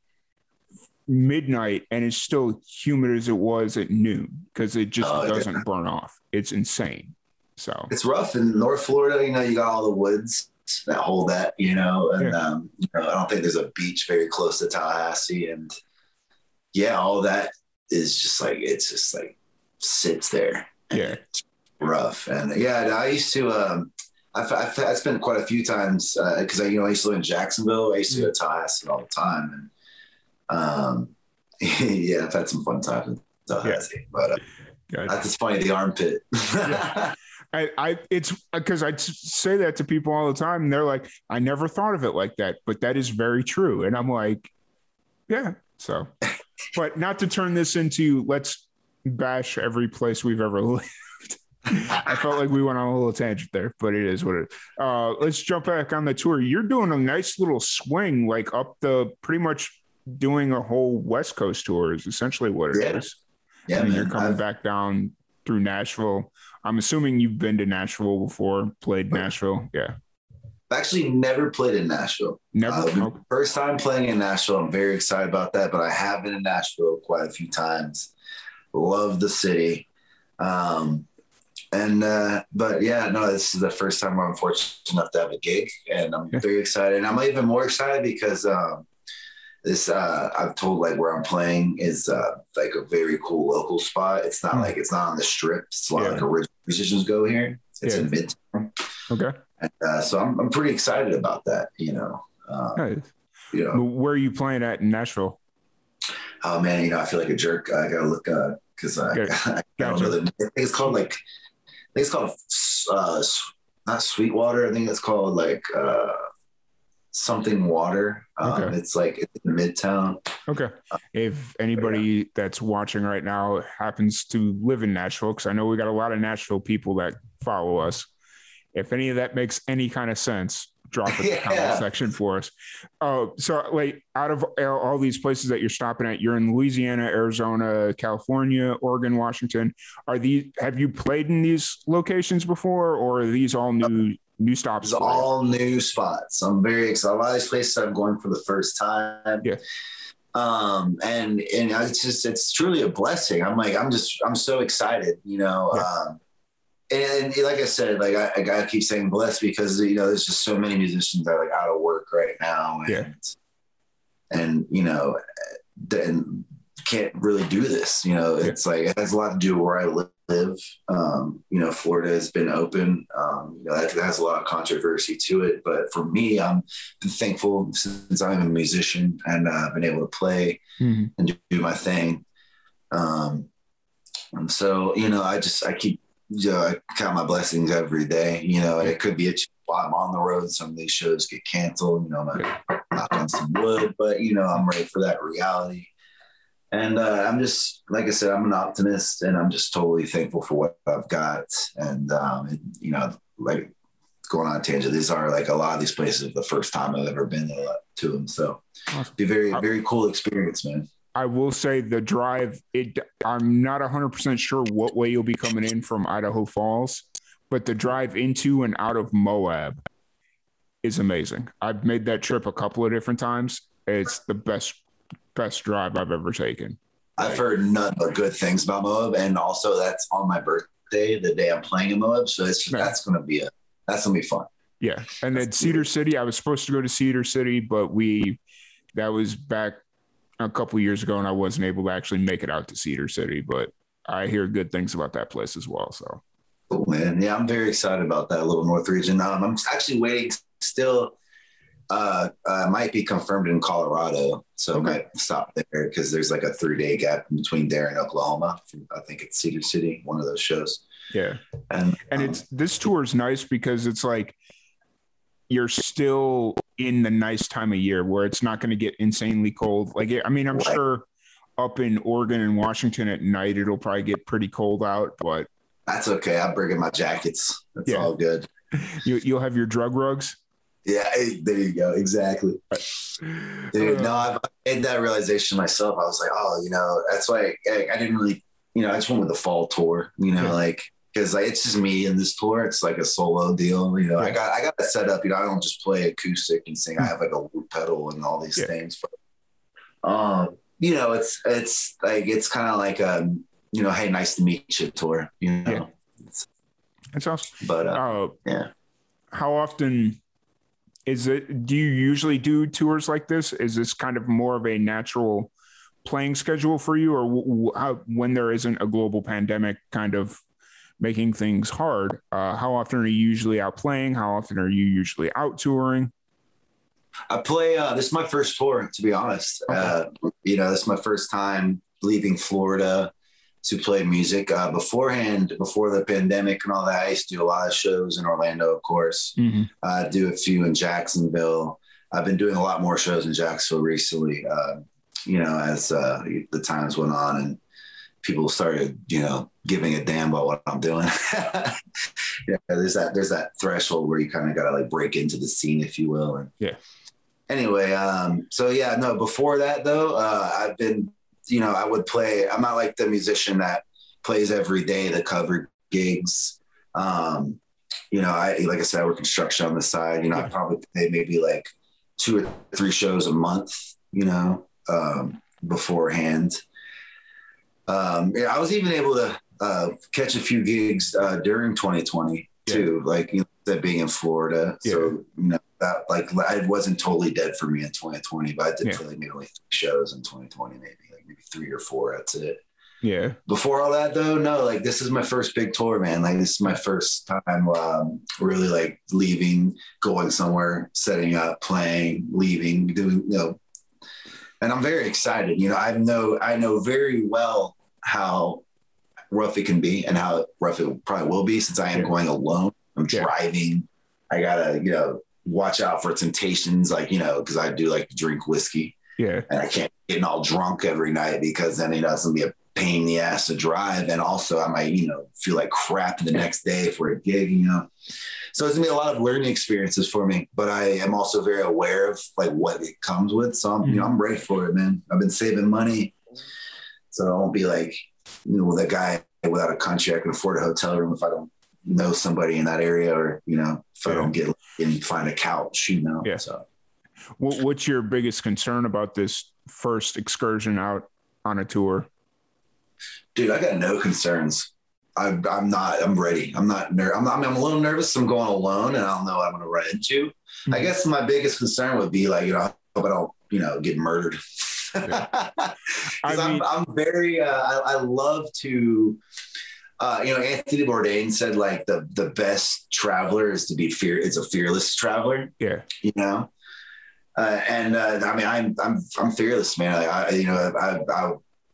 midnight and it's still humid as it was at noon because it just oh, doesn't yeah. burn off. It's insane. So it's rough in North Florida. You know, you got all the woods that hold that. You know, and yeah. um, you know, I don't think there's a beach very close to Tallahassee, and yeah, all that is just like it's just like sits there. Yeah, rough. And yeah, I used to. Um, I've, I've, I spent quite a few times because uh, I, you know, I used to live in Jacksonville. I used to go to Tallahassee all the time, and um, yeah, I've had some fun times in Tallahassee, yeah. but uh, that's just funny. The armpit. yeah. I, I, it's because I say that to people all the time, and they're like, "I never thought of it like that," but that is very true. And I'm like, "Yeah." So, but not to turn this into let's bash every place we've ever lived. I felt like we went on a little tangent there, but it is what it is. Uh, let's jump back on the tour. You're doing a nice little swing, like up the pretty much doing a whole West Coast tour is essentially what it yeah. is. Yeah, man. you're coming I've, back down through Nashville. I'm assuming you've been to Nashville before, played Nashville. Yeah. I've actually never played in Nashville. Never. Uh. First time playing in Nashville. I'm very excited about that, but I have been in Nashville quite a few times. Love the city. Um, and uh, but yeah, no, this is the first time I'm fortunate enough to have a gig, and I'm very excited. And I'm even more excited because um, this uh, I've told like where I'm playing is uh, like a very cool local spot. It's not mm. like it's not on the strip. It's a lot yeah. like original musicians go here. It's yeah. in Midtown. Okay. And, uh, so I'm I'm pretty excited about that. You know. Um, nice. You know. Where are you playing at in Nashville? Oh man, you know I feel like a jerk. I gotta look up because uh, I, I, don't know the. I think it's called like. I think it's called uh, not Sweetwater. I think it's called like. uh something water. Um, okay. It's like it's in Midtown. Okay. If anybody yeah. that's watching right now happens to live in Nashville, because I know we got a lot of Nashville people that follow us. If any of that makes any kind of sense, drop it in the comment section for us. Uh, so, like, out of all these places that you're stopping at, you're in Louisiana, Arizona, California, Oregon, Washington. Are these? Have you played in these locations before, or are these all new new stops. All new spots. I'm very excited. A lot of these places I'm going for the first time. Yeah. Um, and and it's just it's truly a blessing. I'm like I'm just I'm so excited, you know. Yeah. Um, and, like I said, like I, I gotta keep saying blessed because you know there's just so many musicians that are like out of work right now, and yeah. and you know, and can't really do this. You know, it's yeah. like it has a lot to do with where I live. Um, you know, Florida has been open. Um, you know, that, that, has a lot of controversy to it. But for me, I'm thankful since I'm a musician and uh, I've been able to play mm-hmm. and do, do, my thing. Um, and so, you know, I just I keep you know, I count my blessings every day. You know, it could be a while I'm on the road. Some of these shows get canceled. You know, I'm knock on some wood, but you know, I'm ready for that reality. And uh, I'm just, like I said, I'm an optimist and I'm just totally thankful for what I've got. And, um, you know, like going on a tangent, these are like a lot of these places the first time I've ever been to them. So awesome. be very, very cool experience, man. I will say the drive, it I'm not 100% sure what way you'll be coming in from Idaho Falls, but the drive into and out of Moab is amazing. I've made that trip a couple of different times. It's the best best drive I've ever taken. I've heard none but good things about Moab, and also that's on my birthday, the day I'm playing in Moab. So it's yeah. that's gonna be a that's gonna be fun. Yeah, and then Cedar City, I was supposed to go to Cedar City, but we that was back a couple years ago, and I wasn't able to actually make it out to Cedar City. But I hear good things about that place as well. So, cool, man. Yeah, I'm very excited about that little North region. Um, I'm actually waiting still uh, uh, might be confirmed in Colorado, so okay. might stop there because there's like a three day gap between there and Oklahoma. I think it's Cedar City, one of those shows. Yeah, and and um, it's this tour is nice because it's like you're still in the nice time of year where it's not going to get insanely cold. Like, I mean, I'm right. sure up in Oregon and Washington at night it'll probably get pretty cold out, but that's okay. I'm bringing my jackets. That's yeah. all good. You, you'll have your drug rugs. Yeah, there you go. Exactly. Dude, uh, no, I've made that realization myself. I was like, oh, you know, that's why I, I didn't really, you know, I just went with the fall tour, you know, yeah. like, because like, it's just me in this tour. It's like a solo deal. You know, yeah. I got I got it set up. You know, I don't just play acoustic and sing. I have like a loop pedal and all these yeah. things. But um, you know, it's it's like it's kind of like a um, you know, hey, nice to meet you tour. You know, yeah. it's, it's awesome. But uh, uh, yeah, how often is it do you usually do tours like this is this kind of more of a natural playing schedule for you or how, when there isn't a global pandemic kind of making things hard uh, how often are you usually out playing how often are you usually out touring i play uh, this is my first tour to be honest okay. uh, you know this is my first time leaving florida to play music. Uh, beforehand, before the pandemic and all that, I used to do a lot of shows in Orlando, of course. Mm-hmm. Uh, do a few in Jacksonville. I've been doing a lot more shows in Jacksonville recently. Uh, you know, as uh, the times went on and people started, you know, giving a damn about what I'm doing. yeah, there's that there's that threshold where you kind of got to like break into the scene, if you will. And yeah. Anyway, um, so yeah, no. Before that though, uh, I've been you know, I would play. I'm not like the musician that plays every day the cover gigs. Um, you know, I like I said, I work construction on the side. You know, yeah. I probably play maybe like two or three shows a month. You know, um, beforehand. Um, yeah, I was even able to uh, catch a few gigs uh, during 2020 yeah. too. Like you know, that being in Florida, yeah. so you know that like it wasn't totally dead for me in 2020, but I did play maybe like three shows in 2020, maybe like maybe three or four. That's it. Yeah. Before all that though, no, like this is my first big tour, man. Like this is my first time um, really like leaving, going somewhere, setting up, playing, leaving, doing, you know. And I'm very excited. You know, I know I know very well how rough it can be and how rough it probably will be since I am yeah. going alone. I'm yeah. driving. I gotta, you know, watch out for temptations, like, you know, because I do like to drink whiskey. Yeah. And I can't getting all drunk every night because then you know it's gonna be a pain in the ass to drive. And also I might, you know, feel like crap the next day for a gig, you know. So it's gonna be a lot of learning experiences for me, but I am also very aware of like what it comes with. So I'm, mm-hmm. you know, I'm ready for it, man. I've been saving money. So I won't be like, you know, that guy without a country, I can afford a hotel room if I don't know somebody in that area or, you know, if yeah. I don't get and find a couch, you know. Yeah. So what's your biggest concern about this first excursion out on a tour? Dude, I got no concerns. I'm, I'm not, I'm ready. I'm not, ner- I'm, I'm, I'm a little nervous. I'm going alone and I don't know what I'm going to run into. Mm-hmm. I guess my biggest concern would be like, you know, I hope I don't, you know, get murdered. I am I'm very, uh, I, I love to, uh, you know, Anthony Bourdain said like the the best traveler is to be fear. It's a fearless traveler. Yeah, you know, uh, and uh, I mean, I'm I'm I'm fearless, man. I, you know, I, I,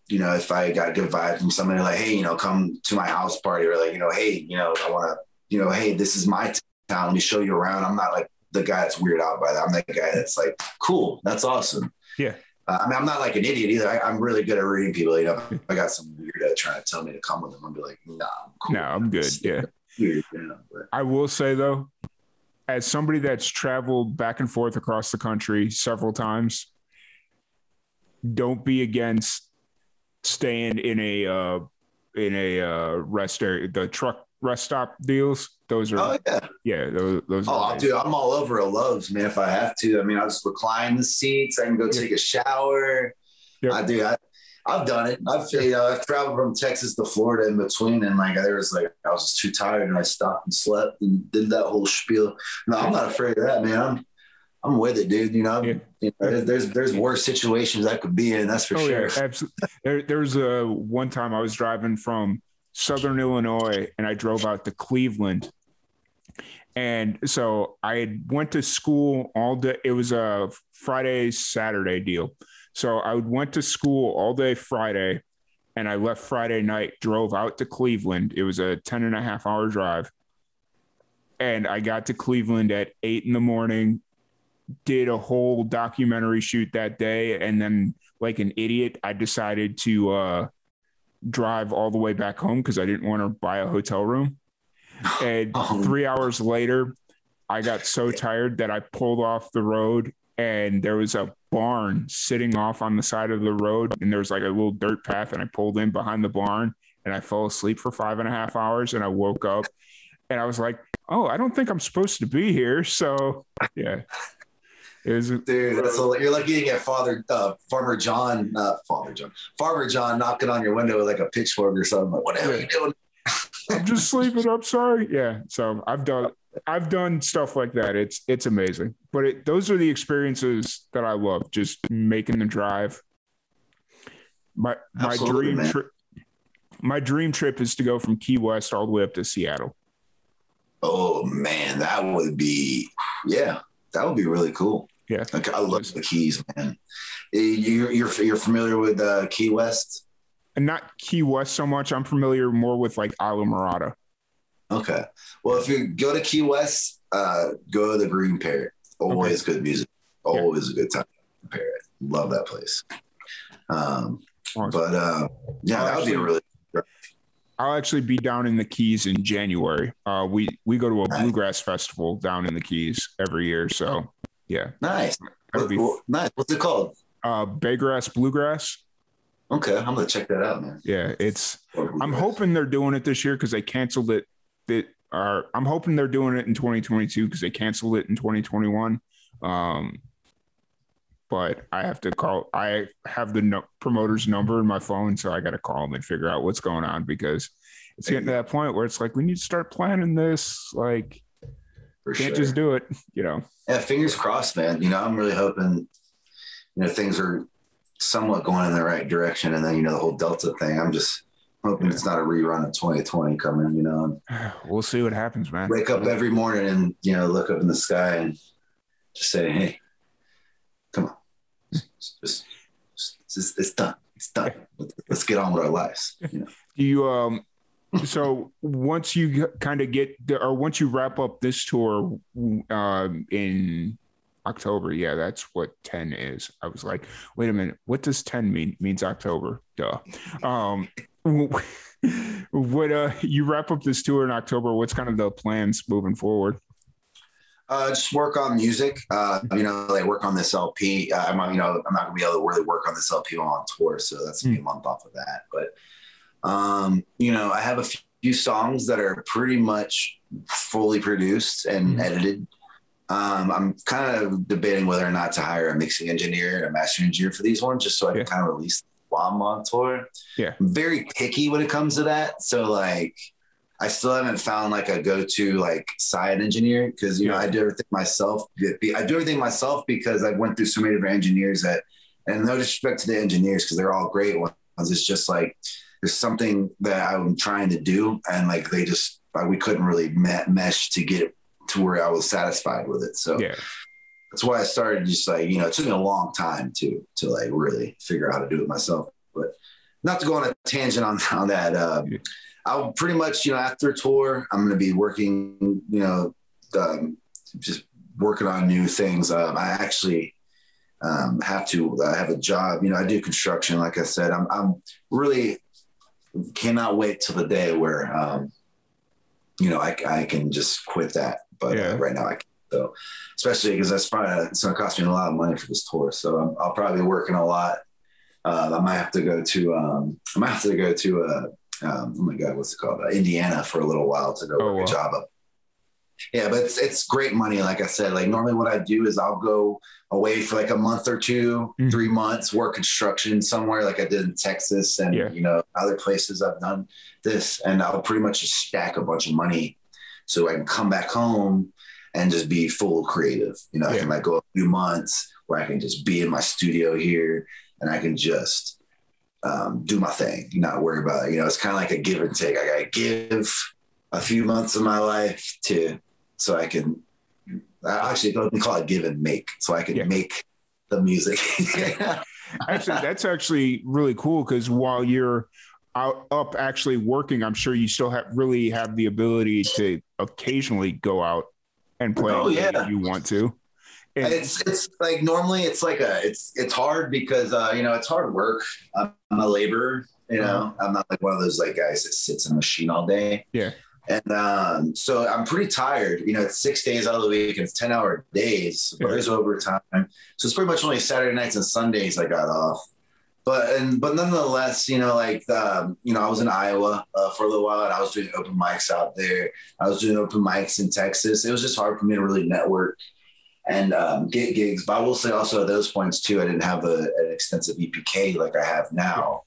you know, if I got a good vibe from somebody like, hey, you know, come to my house party, or like, you know, hey, you know, I want to, you know, hey, this is my town. Let me show you around. I'm not like the guy that's weirded out by that. I'm that guy that's like, cool, that's awesome. Yeah. Uh, I mean, I'm not like an idiot either. I, am really good at reading people. You know, I got some weirdo trying to tell me to come with them. I'm be like, nah, I'm cool. No, I'm good. Yeah. Weird, you know, I will say though, as somebody that's traveled back and forth across the country several times, don't be against staying in a uh, in a uh, rest area. The truck rest stop deals. Those are oh yeah yeah those. those oh dude, I'm all over a Love's man. If I have to, I mean, I'll just recline the seats. I can go take a shower. Yep. I do. I, I've done it. I've you know, I've traveled from Texas to Florida in between, and like there was like I was just too tired, and I stopped and slept and did that whole spiel. No, I'm not afraid of that, man. I'm I'm with it, dude. You know, yeah. you know there's there's worse situations I could be in. That's for oh, sure. Yeah, absolutely. There, there was a one time I was driving from Southern Illinois and I drove out to Cleveland. And so I went to school all day. It was a Friday, Saturday deal. So I went to school all day Friday and I left Friday night, drove out to Cleveland. It was a 10 and a half hour drive. And I got to Cleveland at eight in the morning, did a whole documentary shoot that day. And then, like an idiot, I decided to uh, drive all the way back home because I didn't want to buy a hotel room. And oh. three hours later, I got so tired that I pulled off the road and there was a barn sitting off on the side of the road and there was like a little dirt path and I pulled in behind the barn and I fell asleep for five and a half hours and I woke up and I was like, oh, I don't think I'm supposed to be here. So yeah. It was, Dude, that's a, you're lucky to get Father uh, Farmer John, not Father John, Farmer John knocking on your window with like a pitchfork or something. Like, what are you doing? I'm just sleeping. I'm sorry. Yeah. So I've done I've done stuff like that. It's it's amazing. But it, those are the experiences that I love. Just making the drive. My my Absolutely, dream trip. My dream trip is to go from Key West all the way up to Seattle. Oh man, that would be yeah, that would be really cool. Yeah, like, I love the Keys, man. You're you're, you're familiar with uh, Key West? And not Key West so much. I'm familiar more with like Islamorada. Okay. Well, if you go to Key West, uh, go to the Green Parrot. Always okay. good music. Always yeah. a good time. To parrot. Love that place. Um, awesome. But uh, yeah, I'll that would be really. I'll actually be down in the Keys in January. Uh, we we go to a bluegrass festival down in the Keys every year, so yeah. Nice. Be, nice. What's it called? Uh, Baygrass Bluegrass. Okay, I'm gonna check that out, man. Yeah, it's. I'm hoping they're doing it this year because they canceled it. That are. I'm hoping they're doing it in 2022 because they canceled it in 2021. Um, but I have to call. I have the no, promoter's number in my phone, so I got to call them and figure out what's going on because it's getting to that point where it's like we need to start planning this. Like, For can't sure. just do it, you know. Yeah, fingers crossed, man. You know, I'm really hoping, you know, things are somewhat going in the right direction. And then, you know, the whole Delta thing, I'm just hoping yeah. it's not a rerun of 2020 coming, you know. We'll see what happens, man. Wake up every morning and, you know, look up in the sky and just say, hey, come on. It's just, it's, it's done. It's done. Let's get on with our lives. You know? Do you, um, so once you kind of get or once you wrap up this tour um, in October, yeah, that's what 10 is. I was like, wait a minute, what does 10 mean? It means October. Duh. Um, what uh you wrap up this tour in October, what's kind of the plans moving forward? Uh, just work on music. Uh, you know, like work on this LP. Uh, I'm, you know, I'm not gonna be able to really work on this LP while on tour, so that's a hmm. month off of that. But um, you know, I have a few songs that are pretty much fully produced and mm-hmm. edited. Um, I'm kind of debating whether or not to hire a mixing engineer and a mastering engineer for these ones, just so I can kind of release while I'm on tour. Yeah, I'm very picky when it comes to that. So like, I still haven't found like a go-to like side engineer because you yeah. know I do everything myself. I do everything myself because I went through so many different engineers that, and no disrespect to the engineers because they're all great ones. It's just like there's something that I'm trying to do, and like they just like, we couldn't really mesh to get to where I was satisfied with it. So yeah. that's why I started just like you know it took me a long time to to like really figure out how to do it myself. But not to go on a tangent on on that. Uh, I'll pretty much you know after tour I'm going to be working you know um, just working on new things. Um, I actually um, have to uh, have a job. You know, I do construction. Like I said, I'm, I'm really cannot wait till the day where, um, you know, I, I can just quit that. But yeah. uh, right now I can't. So, especially because that's probably it's going to cost me a lot of money for this tour. So I'm, I'll probably be working a lot. Uh, I might have to go to um, I might have to go to uh, um, oh my god, what's it called? Uh, Indiana for a little while to go oh, work wow. a job up yeah, but it's it's great money. Like I said, like normally what I do is I'll go away for like a month or 2 mm-hmm. three months, work construction somewhere, like I did in Texas and yeah. you know other places I've done this, and I'll pretty much just stack a bunch of money so I can come back home and just be full creative. You know, yeah. I can like go a few months where I can just be in my studio here and I can just um, do my thing, not worry about it. You know, it's kind of like a give and take. I gotta give a few months of my life to so I can I actually don't call it give and make, so I can yeah. make the music. actually, that's actually really cool because while you're out up actually working, I'm sure you still have really have the ability to occasionally go out and play oh, yeah. if you want to. And it's it's like normally it's like a it's it's hard because uh, you know it's hard work. I'm a laborer, you know. Uh-huh. I'm not like one of those like guys that sits in a machine all day. Yeah. And um, so I'm pretty tired. You know, it's six days out of the week and it's 10 hour days, but there's overtime. So it's pretty much only Saturday nights and Sundays I got off. But and but nonetheless, you know, like um, you know, I was in Iowa uh, for a little while, and I was doing open mics out there. I was doing open mics in Texas. It was just hard for me to really network and um, get gigs. But I will say also at those points too, I didn't have a, an extensive EPK like I have now.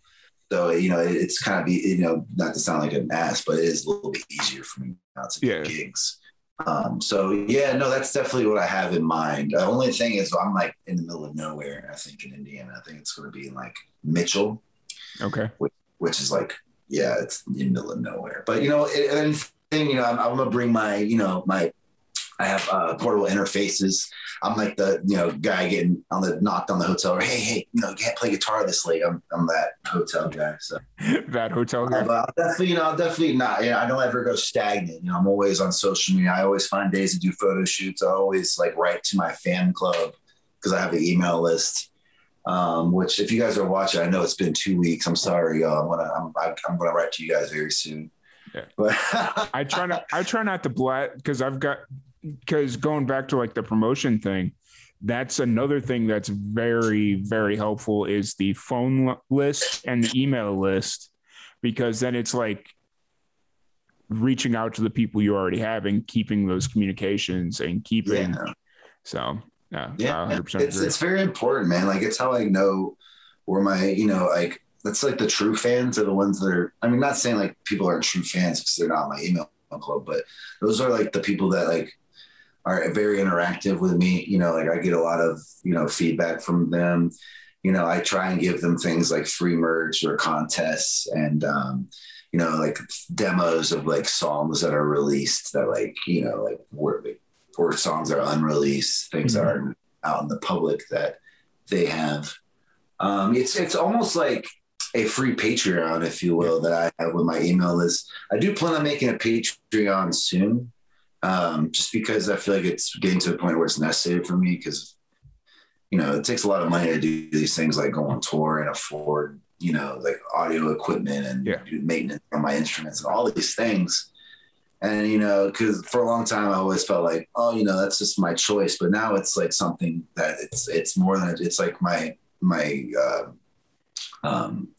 So you know, it's kind of you know, not to sound like an ass, but it is a little bit easier for me now to yeah. do gigs. Um, so yeah, no, that's definitely what I have in mind. The only thing is, I'm like in the middle of nowhere. I think in Indiana, I think it's going to be in like Mitchell. Okay. Which, which, is like, yeah, it's in the middle of nowhere. But you know, and thing, you know, I'm, I'm, gonna bring my, you know, my I have uh, portable interfaces. I'm like the you know guy getting on the knocked on the hotel. Or, hey, hey, you know, can't play guitar this late. I'm I'm that hotel guy. So that hotel guy. Uh, definitely, you know, I'll definitely not. You know, I don't ever go stagnant. You know, I'm always on social media. I always find days to do photo shoots. I always like write to my fan club because I have an email list. Um, which if you guys are watching, I know it's been two weeks. I'm sorry, y'all. I'm gonna I'm, I'm gonna write to you guys very soon. Yeah. But I try not I try not to blat because I've got because going back to like the promotion thing, that's another thing that's very very helpful is the phone list and the email list because then it's like reaching out to the people you already have and keeping those communications and keeping yeah. so yeah, yeah it's, it's very important man. Like it's how i know where my you know like that's like the true fans are the ones that are i mean not saying like people aren't true fans because they're not my email club but those are like the people that like are very interactive with me. You know, like I get a lot of, you know, feedback from them. You know, I try and give them things like free merch or contests and, um, you know, like demos of like songs that are released that like, you know, like where, or songs are unreleased, things mm-hmm. that are out in the public that they have. Um, it's, it's almost like a free Patreon, if you will, that I have with my email list. I do plan on making a Patreon soon um, just because I feel like it's getting to a point where it's necessary for me because, you know, it takes a lot of money to do these things like go on tour and afford, you know, like audio equipment and yeah. do maintenance on my instruments and all these things. And, you know, because for a long time I always felt like, oh, you know, that's just my choice. But now it's like something that it's, it's more than, it's like my, my, uh, um,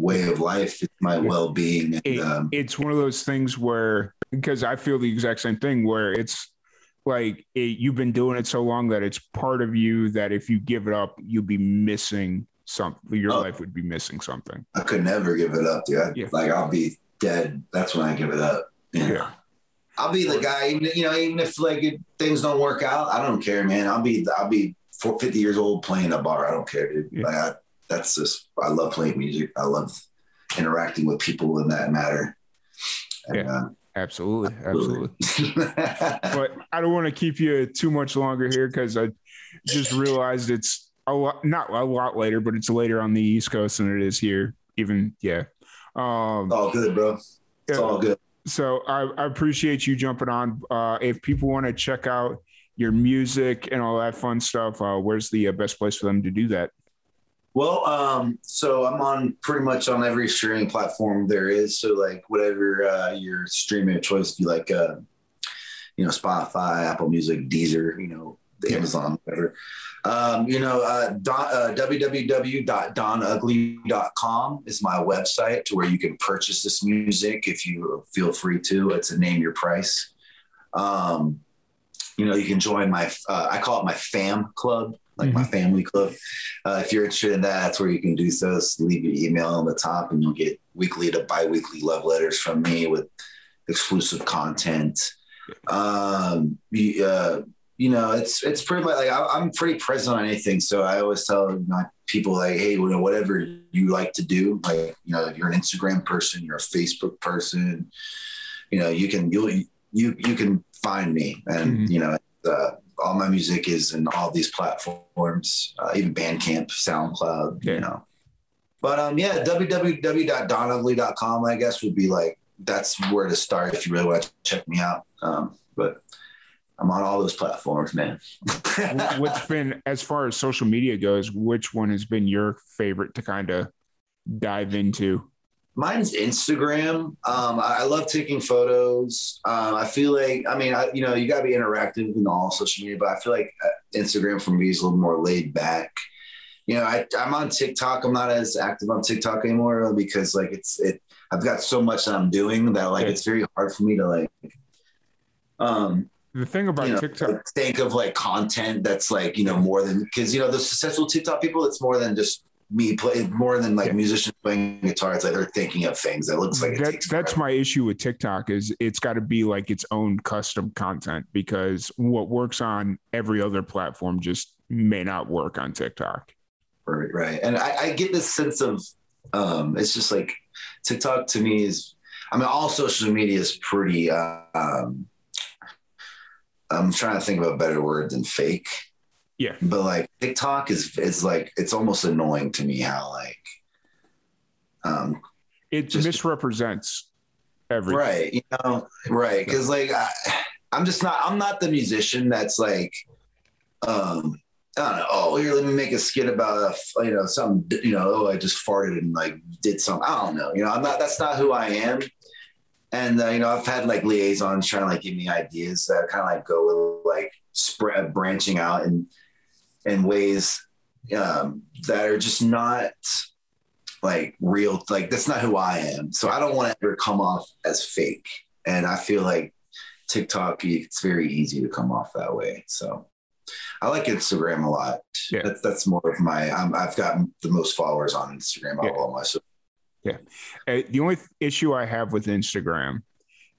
way of life. It's my well being. It, um, it's one of those things where, because I feel the exact same thing, where it's like it, you've been doing it so long that it's part of you that if you give it up, you'll be missing something. Your oh, life would be missing something. I could never give it up, dude. Yeah. Like I'll be dead. That's when I give it up. Yeah. I'll be the guy, you know, even if like things don't work out, I don't care, man. I'll be, I'll be 50 years old playing a bar. I don't care, dude. Yeah. Like I, that's just I love playing music. I love interacting with people in that matter. And, yeah. Uh, absolutely, absolutely. but I don't want to keep you too much longer here because I just realized it's a lot, not a lot later, but it's later on the East Coast than it is here. Even yeah, um, all good, bro. It's all good. So I, I appreciate you jumping on. Uh, if people want to check out your music and all that fun stuff, uh, where's the uh, best place for them to do that? Well, um, so I'm on pretty much on every streaming platform there is. So like whatever uh, your streaming of choice, you like, uh, you know, Spotify, Apple Music, Deezer, you know, Amazon, whatever. Um, you know, uh, uh, www.donugly.com is my website to where you can purchase this music if you feel free to. It's a name your price. Um, you know, you can join my, uh, I call it my fam club like mm-hmm. my family club. Uh, if you're interested in that, that's where you can do so. so. Leave your email on the top, and you'll get weekly to bi-weekly love letters from me with exclusive content. Um, you, uh, you know, it's it's pretty much like I, am pretty present on anything. So I always tell my people like, hey, you know, whatever you like to do, like you know, if you're an Instagram person, you're a Facebook person, you know, you can you'll you you can find me, and mm-hmm. you know. Uh, all my music is in all these platforms, uh, even Bandcamp, SoundCloud, yeah. you know. But um, yeah, www.donugly.com, I guess, would be like that's where to start if you really want to check me out. Um, but I'm on all those platforms, man. What's been, as far as social media goes, which one has been your favorite to kind of dive into? Mine's Instagram. Um, I love taking photos. Um, I feel like, I mean, I, you know, you got to be interactive in all social media, but I feel like uh, Instagram for me is a little more laid back. You know, I, I'm on TikTok. I'm not as active on TikTok anymore because, like, it's it. I've got so much that I'm doing that, like, it's very hard for me to like. Um, the thing about you know, TikTok, think of like content that's like you know more than because you know the successful TikTok people, it's more than just me play more than like yeah. musicians playing guitar. It's like they're thinking of things that looks like that, that's my issue with TikTok is it's got to be like its own custom content because what works on every other platform just may not work on TikTok. Right, right. And I, I get this sense of um, it's just like TikTok to me is I mean all social media is pretty uh, um, I'm trying to think of a better word than fake yeah. But like TikTok is is like it's almost annoying to me how like um it just, misrepresents everything. Right. You know, right. Cause like I, I'm just not I'm not the musician that's like um I don't know. Oh, here, let me make a skit about a, you know, some, you know, oh, I just farted and like did something. I don't know. You know, I'm not, that's not who I am. And, uh, you know, I've had like liaisons trying to like give me ideas that kind of like go with like spread branching out and in ways um, that are just not like real. Like that's not who I am. So I don't want to ever come off as fake. And I feel like TikTok, it's very easy to come off that way. So I like Instagram a lot. Yeah. That's that's more of my. i have got the most followers on Instagram. Yeah. All my. Yeah. Uh, the only issue I have with Instagram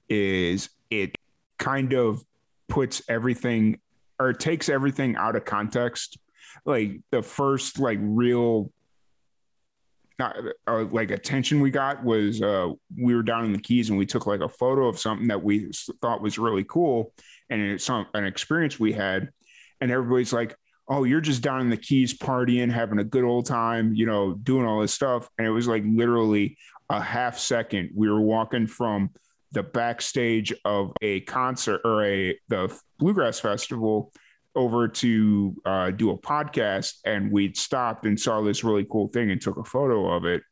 is it kind of puts everything or it takes everything out of context. Like the first like real not uh, like attention we got was uh, we were down in the Keys and we took like a photo of something that we thought was really cool and it's some an experience we had, and everybody's like, "Oh, you're just down in the Keys partying, having a good old time, you know, doing all this stuff." And it was like literally a half second. We were walking from the backstage of a concert or a the bluegrass festival over to uh, do a podcast and we'd stopped and saw this really cool thing and took a photo of it.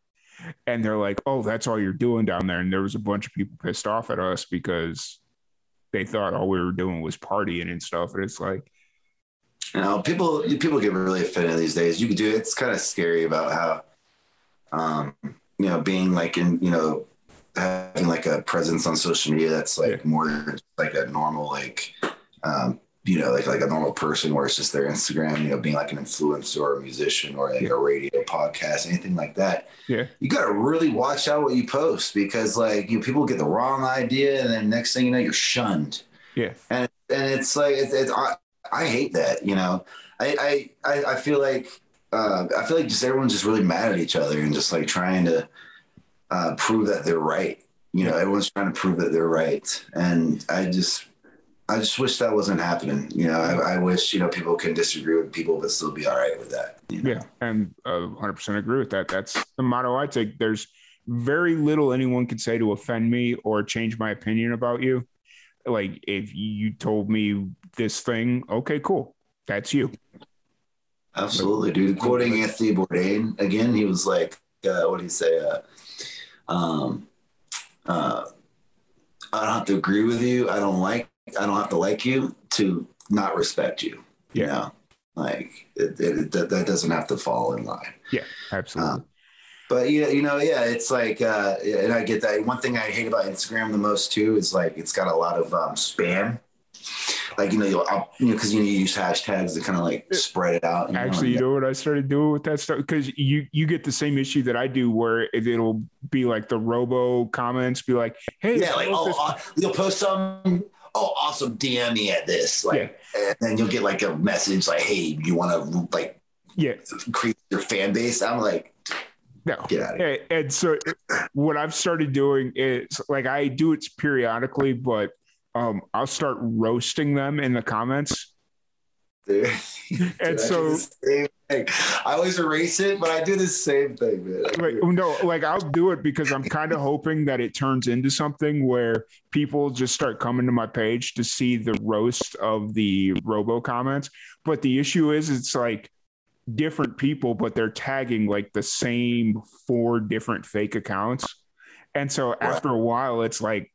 And they're like oh that's all you're doing down there. And there was a bunch of people pissed off at us because they thought all we were doing was partying and stuff. And it's like you know people people get really offended these days. You can do it's kind of scary about how um you know being like in you know having like a presence on social media that's like yeah. more like a normal like um, you know like like a normal person where it's just their Instagram, you know, being like an influencer or a musician or like yeah. a radio podcast, anything like that. Yeah, you got to really watch out what you post because like you people get the wrong idea and then next thing you know you're shunned. Yeah, and and it's like it's, it's I, I hate that. You know, I I I feel like uh, I feel like just everyone's just really mad at each other and just like trying to uh, prove that they're right. You know, everyone's trying to prove that they're right, and I just, I just wish that wasn't happening. You know, I, I wish you know people can disagree with people but still be all right with that. You know? Yeah, and hundred percent agree with that. That's the motto I take. There's very little anyone can say to offend me or change my opinion about you. like if you told me this thing, okay, cool, that's you. Absolutely, dude. Quoting Anthony Bourdain again, he was like, uh, "What do you say? Uh, um, uh, I don't have to agree with you. I don't like. I don't have to like you to not respect you. Yeah. You know, like it, it, that, that doesn't have to fall in line. Yeah, absolutely. Um, but yeah, you know, yeah, it's like, uh, and I get that. One thing I hate about Instagram the most too is like it's got a lot of um, spam. Like you know, you'll, I'll, you know, because you, know, you use hashtags to kind of like spread it out. you know, Actually, and- you know what I started doing with that stuff? Because you you get the same issue that I do, where it, it'll be like the robo comments, be like, "Hey, yeah, like oh, this- uh, you'll post some. Oh, awesome! DM me at this, like, and then you'll get like a message like, "Hey, you want to like yeah, create your fan base?" I'm like, no." get out of here. And, and so, what I've started doing is like I do it periodically, but um, I'll start roasting them in the comments. Dude. And so, I always erase it, but I do the same thing, man. like, no, like I'll do it because I'm kind of hoping that it turns into something where people just start coming to my page to see the roast of the robo comments. But the issue is, it's like different people, but they're tagging like the same four different fake accounts. And so after a while, it's like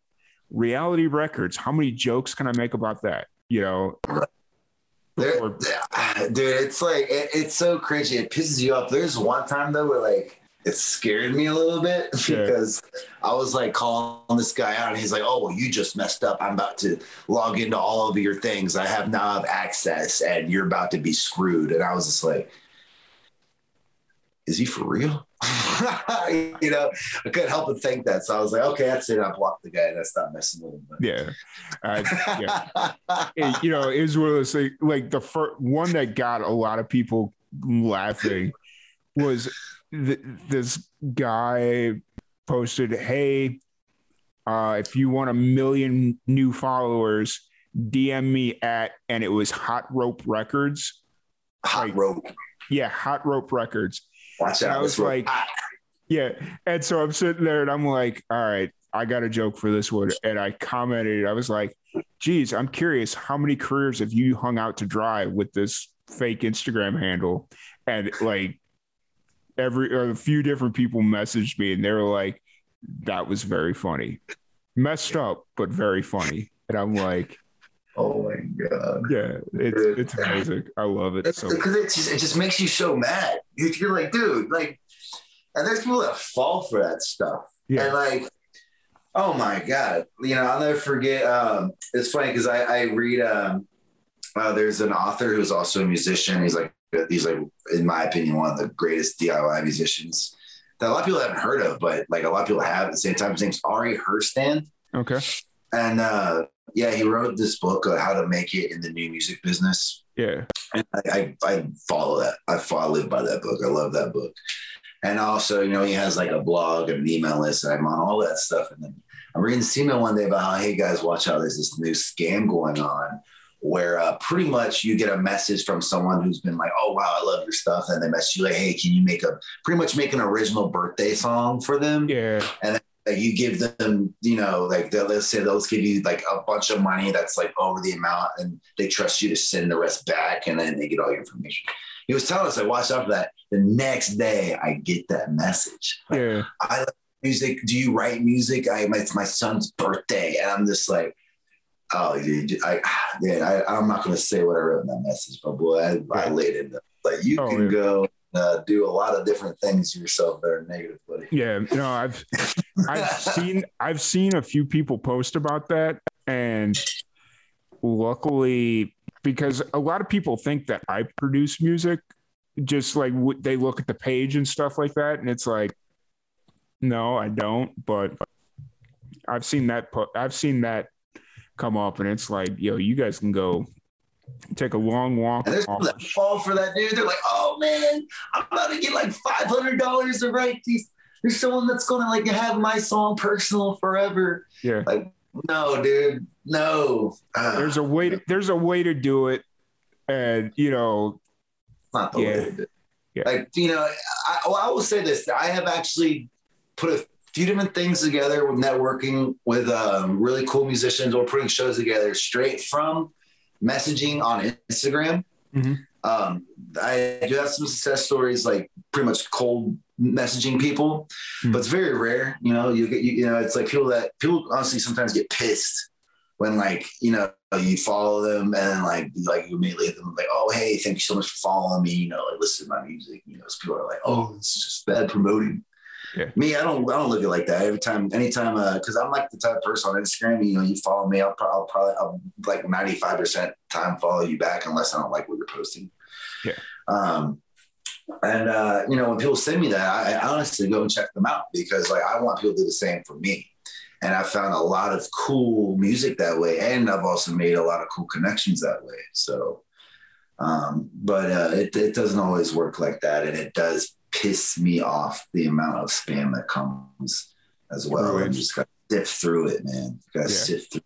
reality records. How many jokes can I make about that? You know, Ah, dude, it's like it, it's so cringy. It pisses you off. There's one time though where like it scared me a little bit Yeah. because I was like calling this guy out, and he's like, "Oh, well, you just messed up. I'm about to log into all of your things. I have now have access, and you're about to be screwed." And I was just like, "Is he for real?" you know, I couldn't help but think that. So I was like, "Okay, that's it. I blocked the guy. and I stopped messing with him." But- yeah. I- yeah. it- you know, it was one of those things. Like the first one that got a lot of people laughing was th- this guy posted, "Hey, uh, if you want a million new followers, DM me at," and it was Hot Rope Records. Hot Like- rope. Yeah, Hot Rope Records. Watch And. I was like- Ah. Yeah. And so I'm sitting there and I'm like, all right, I got a joke for this one. And I commented, I was like, geez, I'm curious, how many careers have you hung out to dry with this fake Instagram handle? And like every or a few different people messaged me and they were like, that was very funny. Messed up, but very funny. And I'm like, Oh my god. yeah, it's it's amazing. I love it so much. Because it just it just makes you so mad. You- You're like, dude, like, and there's people that fall for that stuff. Yeah. And like, oh my god, you know, I'll never forget. Um, it's funny because I, I read. Um, uh, there's an author who's also a musician. He's like, he's like, in my opinion, one of the greatest DIY musicians that a lot of people haven't heard of, but like a lot of people have at the same time. His name's Ari Herstand. Okay. And uh, yeah, he wrote this book on how to make it in the new music business. Yeah. And I, I, I follow that. I follow, live by that book. I love that book. And also, you know, he has like a blog and an email list, and I'm on all that stuff. And then I'm reading this email one day about how, hey guys, watch out. There's this new scam going on where uh, pretty much you get a message from someone who's been like, oh wow, I love your stuff, and they message you like, hey, can you make a pretty much make an original birthday song for them? Yeah. Like you give them, you know, like they'll- let's say they'll give you like a bunch of money that's like over the amount, and they trust you to send the rest back, and then they get all your information. He was telling us, I watched out for that. The next day, I get that message. Like, Yeah. I like music. Do you write music? I it's my son's birthday, and I'm just like, oh, dude, I, man, I, I'm not going to say what I wrote in that message, but boy, I, laid it. Like you Oh, can yeah. go uh, do a lot of different things yourself that are negative, buddy. Yeah, no, I've I've seen I've seen a few people post about that, and luckily, because a lot of people think that I produce music, just like w- they look at the page and stuff like that, and it's like, no, I don't. But I've seen that. Po- I've seen that come up, and it's like, yo, you guys can go take a long walk. And there's people that fall for that, dude. They're like, oh man, I'm about to get like five hundred dollars to write these. There's someone that's gonna like have my song personal forever. Yeah. Like, no, dude, no. Uh, There's a way. To, there's a way to do it, and you know, not the Yeah. way to do it. Yeah. Like, you know, I, well, I will say this. I have actually put a few different things together with networking with um, really cool musicians or putting shows together straight from messaging on Instagram. Mm-hmm. Um, I do have some success stories, like pretty much cold messaging people, Hmm. but it's very rare. You know, you get you, you know, it's like people that people honestly sometimes get pissed when like you know you follow them and like like you immediately hit them like, oh hey, thank you so much for following me. You know, like listen to my music. You know, people are like, oh, it's just bad promoting. Yeah. Me, I don't, I don't look at it like that. Every time, anytime, uh, because I'm like the type of person on Instagram. You know, you follow me, I'll, pro- I'll probably, I'll like 95 percent time follow you back unless I don't like what you're posting. Yeah. Um, and uh, you know, when people send me that, I, I honestly go and check them out because like I want people to do the same for me. And I found a lot of cool music that way, and I've also made a lot of cool connections that way. So, um, but uh, it, it doesn't always work like that, and it does piss me off the amount of spam that comes as well. Right. And just got to sift through it, man. Got to Yeah. sift through.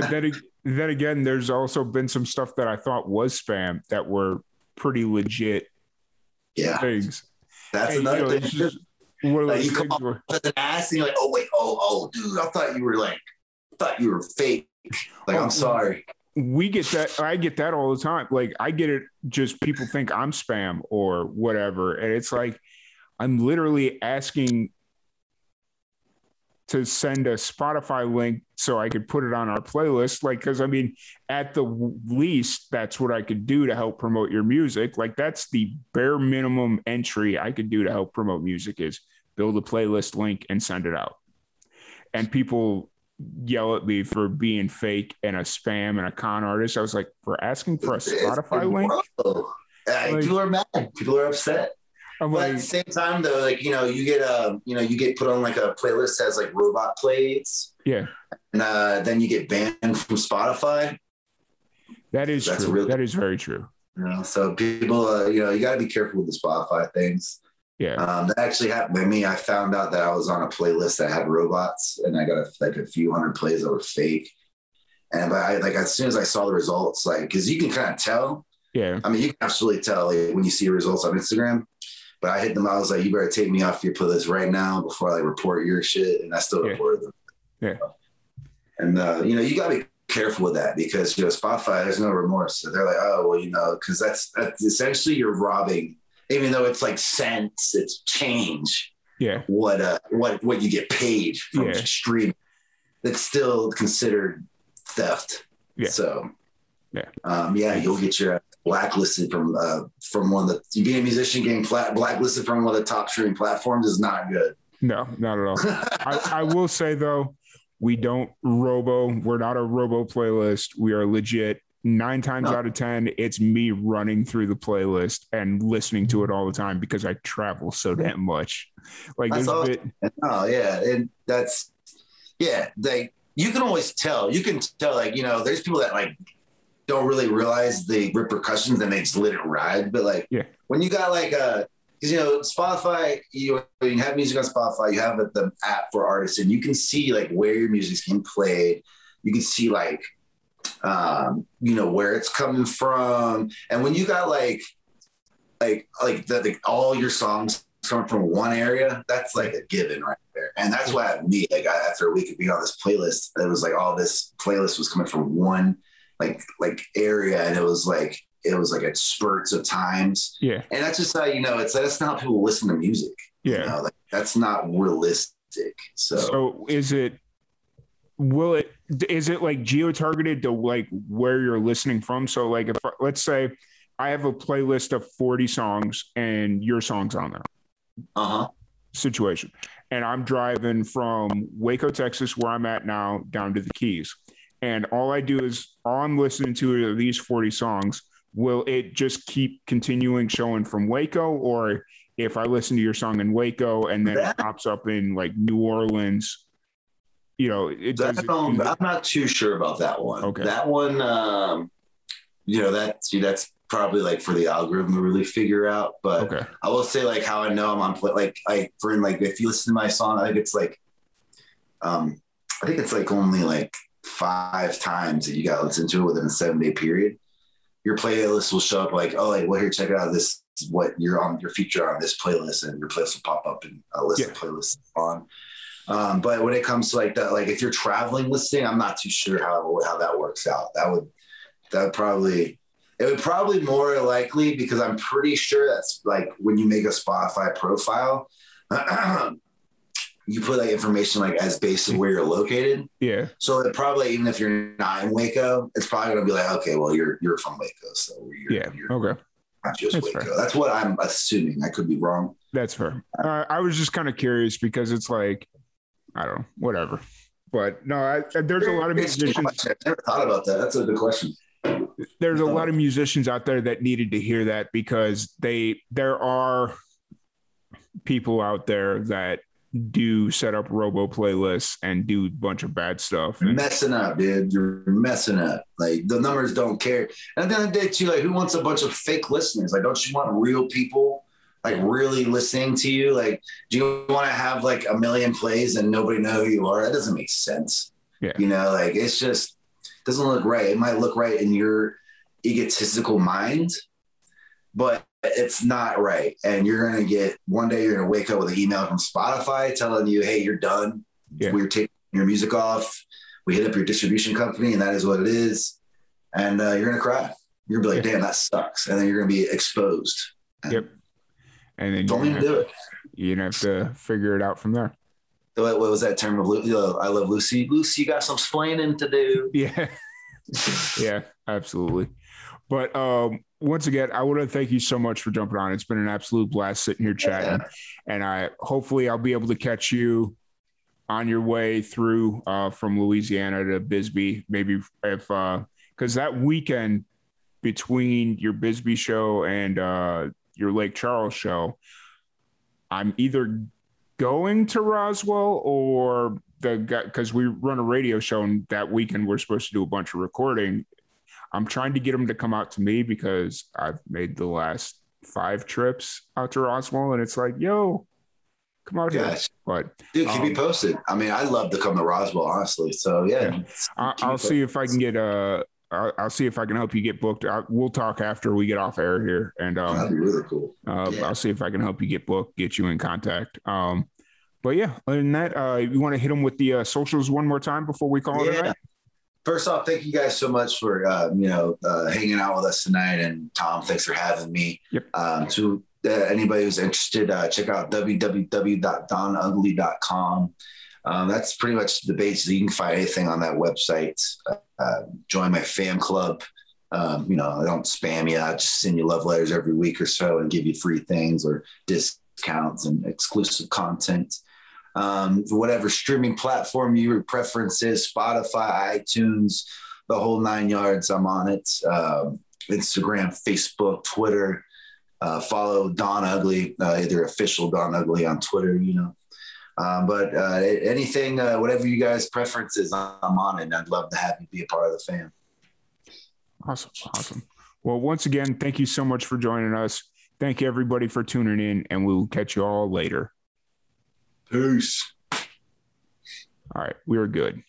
but then, then again, there's also been some stuff that I thought was spam that were pretty legit Yeah, things. that's And, you another know, thing. it's just one of Like, those you come where, with an ass, and you're like, oh wait, oh oh, dude, I thought you were like, thought you were fake. Like, Oh, I'm sorry. We get that i get that all the time. Like i get it just people think i'm spam or whatever and it's like i'm literally asking to send a spotify link so i could put it on our playlist. Like because i mean at the least that's what i could do to help promote your music. Like that's the bare minimum entry i could do to help promote music is build a playlist link and send it out. And people yell at me for being fake and a spam and a con artist. I was like, for asking for a Spotify link. Like- people are mad. People are upset. I'm But at the same time, though, like you know, you get um, you know, you get put on like a playlist that has like robot plays, yeah, and uh, then you get banned from Spotify. that is That's true. really- that is very true. You know, so people, uh, you know, you got to be careful with the Spotify things. Yeah. Um, that actually happened to me. I found out that I was on a playlist that had robots, and I got a, like a few hundred plays that were fake. And but I like as soon as I saw the results, like because you can kind of tell. Yeah. I mean, you can absolutely tell like, when you see results on Instagram. But I hit them. I was like, "You better take me off your playlist right now before I like, report your shit." And I still Yeah. reported them. Yeah. And uh, you know, you got to be careful with that because you know Spotify there's no remorse. So they're like, "Oh well, you know," because that's that's essentially you're robbing, even though it's like cents, it's change. Yeah. What uh, what what you get paid from Yeah. stream, it's still considered theft. Yeah. So. Yeah. Um, yeah, you'll get your blacklisted from uh, from one of the you being a musician getting blacklisted from one of the top streaming platforms is not good. No, not at all. I, I will say though, we don't robo. We're not a robo playlist. We are legit. Nine times No. out of ten, it's me running through the playlist and listening to it all the time because I travel so damn much. Like there's a bit, oh yeah, and that's yeah. They you can always tell. You can tell like you know there's people that like don't really realize the repercussions and they just let it ride. But like Yeah. when you got like a, because you know Spotify, you, you have music on Spotify, you have the app for artists, and you can see like where your music's being played. You can see like um, you know where it's coming from, and when you got like like like the, the all your songs coming from one area, that's like a given right there, and that's why me like I, after a week of being on this playlist, it was like all this playlist was coming from one like like area, and it was like it was like at spurts of times, yeah, and that's just how you know it's that's not how people listen to music. yeah. You know, like that's not realistic. So, So is it will it is it like geo targeted to like where you're listening from? So like if let's say I have a playlist of 40 songs and your songs on there uh huh, situation. And I'm driving from Waco, Texas, where I'm at now, down to the Keys. And all I do is all I'm listening to are these 40 songs. Will it just keep continuing showing from Waco? Or if I listen to your song in Waco and then it pops up in like New Orleans, you know, it does. that, um, I'm not too sure about that one. Okay. that one, um, you know, that's that's probably like for the algorithm to really figure out. But okay. I will say like how I know I'm on play like I for like if you listen to my song, I think it's like um I think it's like only like five times that you got to listen to it within a seven day period. Your playlist will show up like, oh, like, well, here, check it out. This what you're on your feature on this playlist, and your playlist will pop up in a list Yeah. of playlists on. Um, but when it comes to like that, like if you're traveling listing, I'm not too sure how how that works out. That would that would probably it would probably more likely because I'm pretty sure that's like when you make a Spotify profile, you put like information like as based on where you're located. Yeah. So it probably even if you're not in Waco, it's probably gonna be like, okay, well you're you're from Waco, so you're, Yeah. you're Okay. not just That's Waco. fair. That's what I'm assuming. I could be wrong. That's fair. Uh, I was just kind of curious because it's like, I don't know, whatever. But no, I, there's a lot of It's a good musicians. I've never thought about that. That's a good question. There's a lot of musicians out there that needed to hear that because they there are people out there that do set up robo playlists and do a bunch of bad stuff. And, messing up, dude. You're messing up. Like the numbers don't care. And at the end of the day, too, like who wants a bunch of fake listeners? Like, don't you want real people like really listening to you? Like, do you want to have like a million plays and nobody know who you are? That doesn't make sense. Yeah. You know, like it's just doesn't look right. It might look right in your egotistical mind, but it's not right. And you're gonna get one day you're gonna wake up with an email from Spotify telling you, hey, you're done. Yeah. We're taking your music off. We hit up your distribution company, and that is what it is. And uh, you're gonna cry. You're gonna be like, damn, that sucks. And then you're gonna be exposed. Yep. And then Don't even do it. gonna have to figure it out from there. What, what was that term of uh, I love Lucy? Lucy, you got some splaining to do. Yeah. yeah, absolutely. But um, once again, I want to thank you so much for jumping on. It's been an absolute blast sitting here chatting. And I hopefully I'll be able to catch you on your way through uh, from Louisiana to Bisbee. Maybe if because that weekend between your Bisbee show and uh, your Lake Charles show, I'm either going to Roswell or the guy because we run a radio show and that weekend we're supposed to do a bunch of recording. I'm trying to get them to come out to me because I've made the last five trips out to Roswell and it's like, yo, come out here. But dude, keep Um, me posted. I mean, I'd love to come to Roswell, honestly. So yeah, Yeah. I, me I'll see if I can get uh I'll, I'll see if I can help you get booked. I, we'll talk after we get off air here, and um, That'd be really cool. uh, Yeah. I'll see if I can help you get booked, get you in contact. Um, but yeah, other than that, uh, you want to hit them with the uh, socials one more time before we call it a night? First off, thank you guys so much for uh, you know uh, hanging out with us tonight, and Tom, thanks for having me. Yep. Um, to uh, anybody who's interested, uh, check out www.donugly.com. Um, that's pretty much the basis. You can find anything on that website. Uh, join my fam club. Um, you know, I don't spam you. I just send you love letters every week or so and give you free things or discounts and exclusive content um, whatever streaming platform your preference is Spotify, iTunes, the whole nine yards. I'm on it. Um, Instagram, Facebook, Twitter. Uh, follow Don Ugly, uh, either official Don Ugly on Twitter, you know. Um, but uh, anything, uh, whatever you guys' preference is, I'm on it. And I'd love to have you be a part of the fam. Awesome, awesome. Well, once again, thank you so much for joining us. Thank you everybody for tuning in, and we'll catch you all later. Peace. All right, we are good.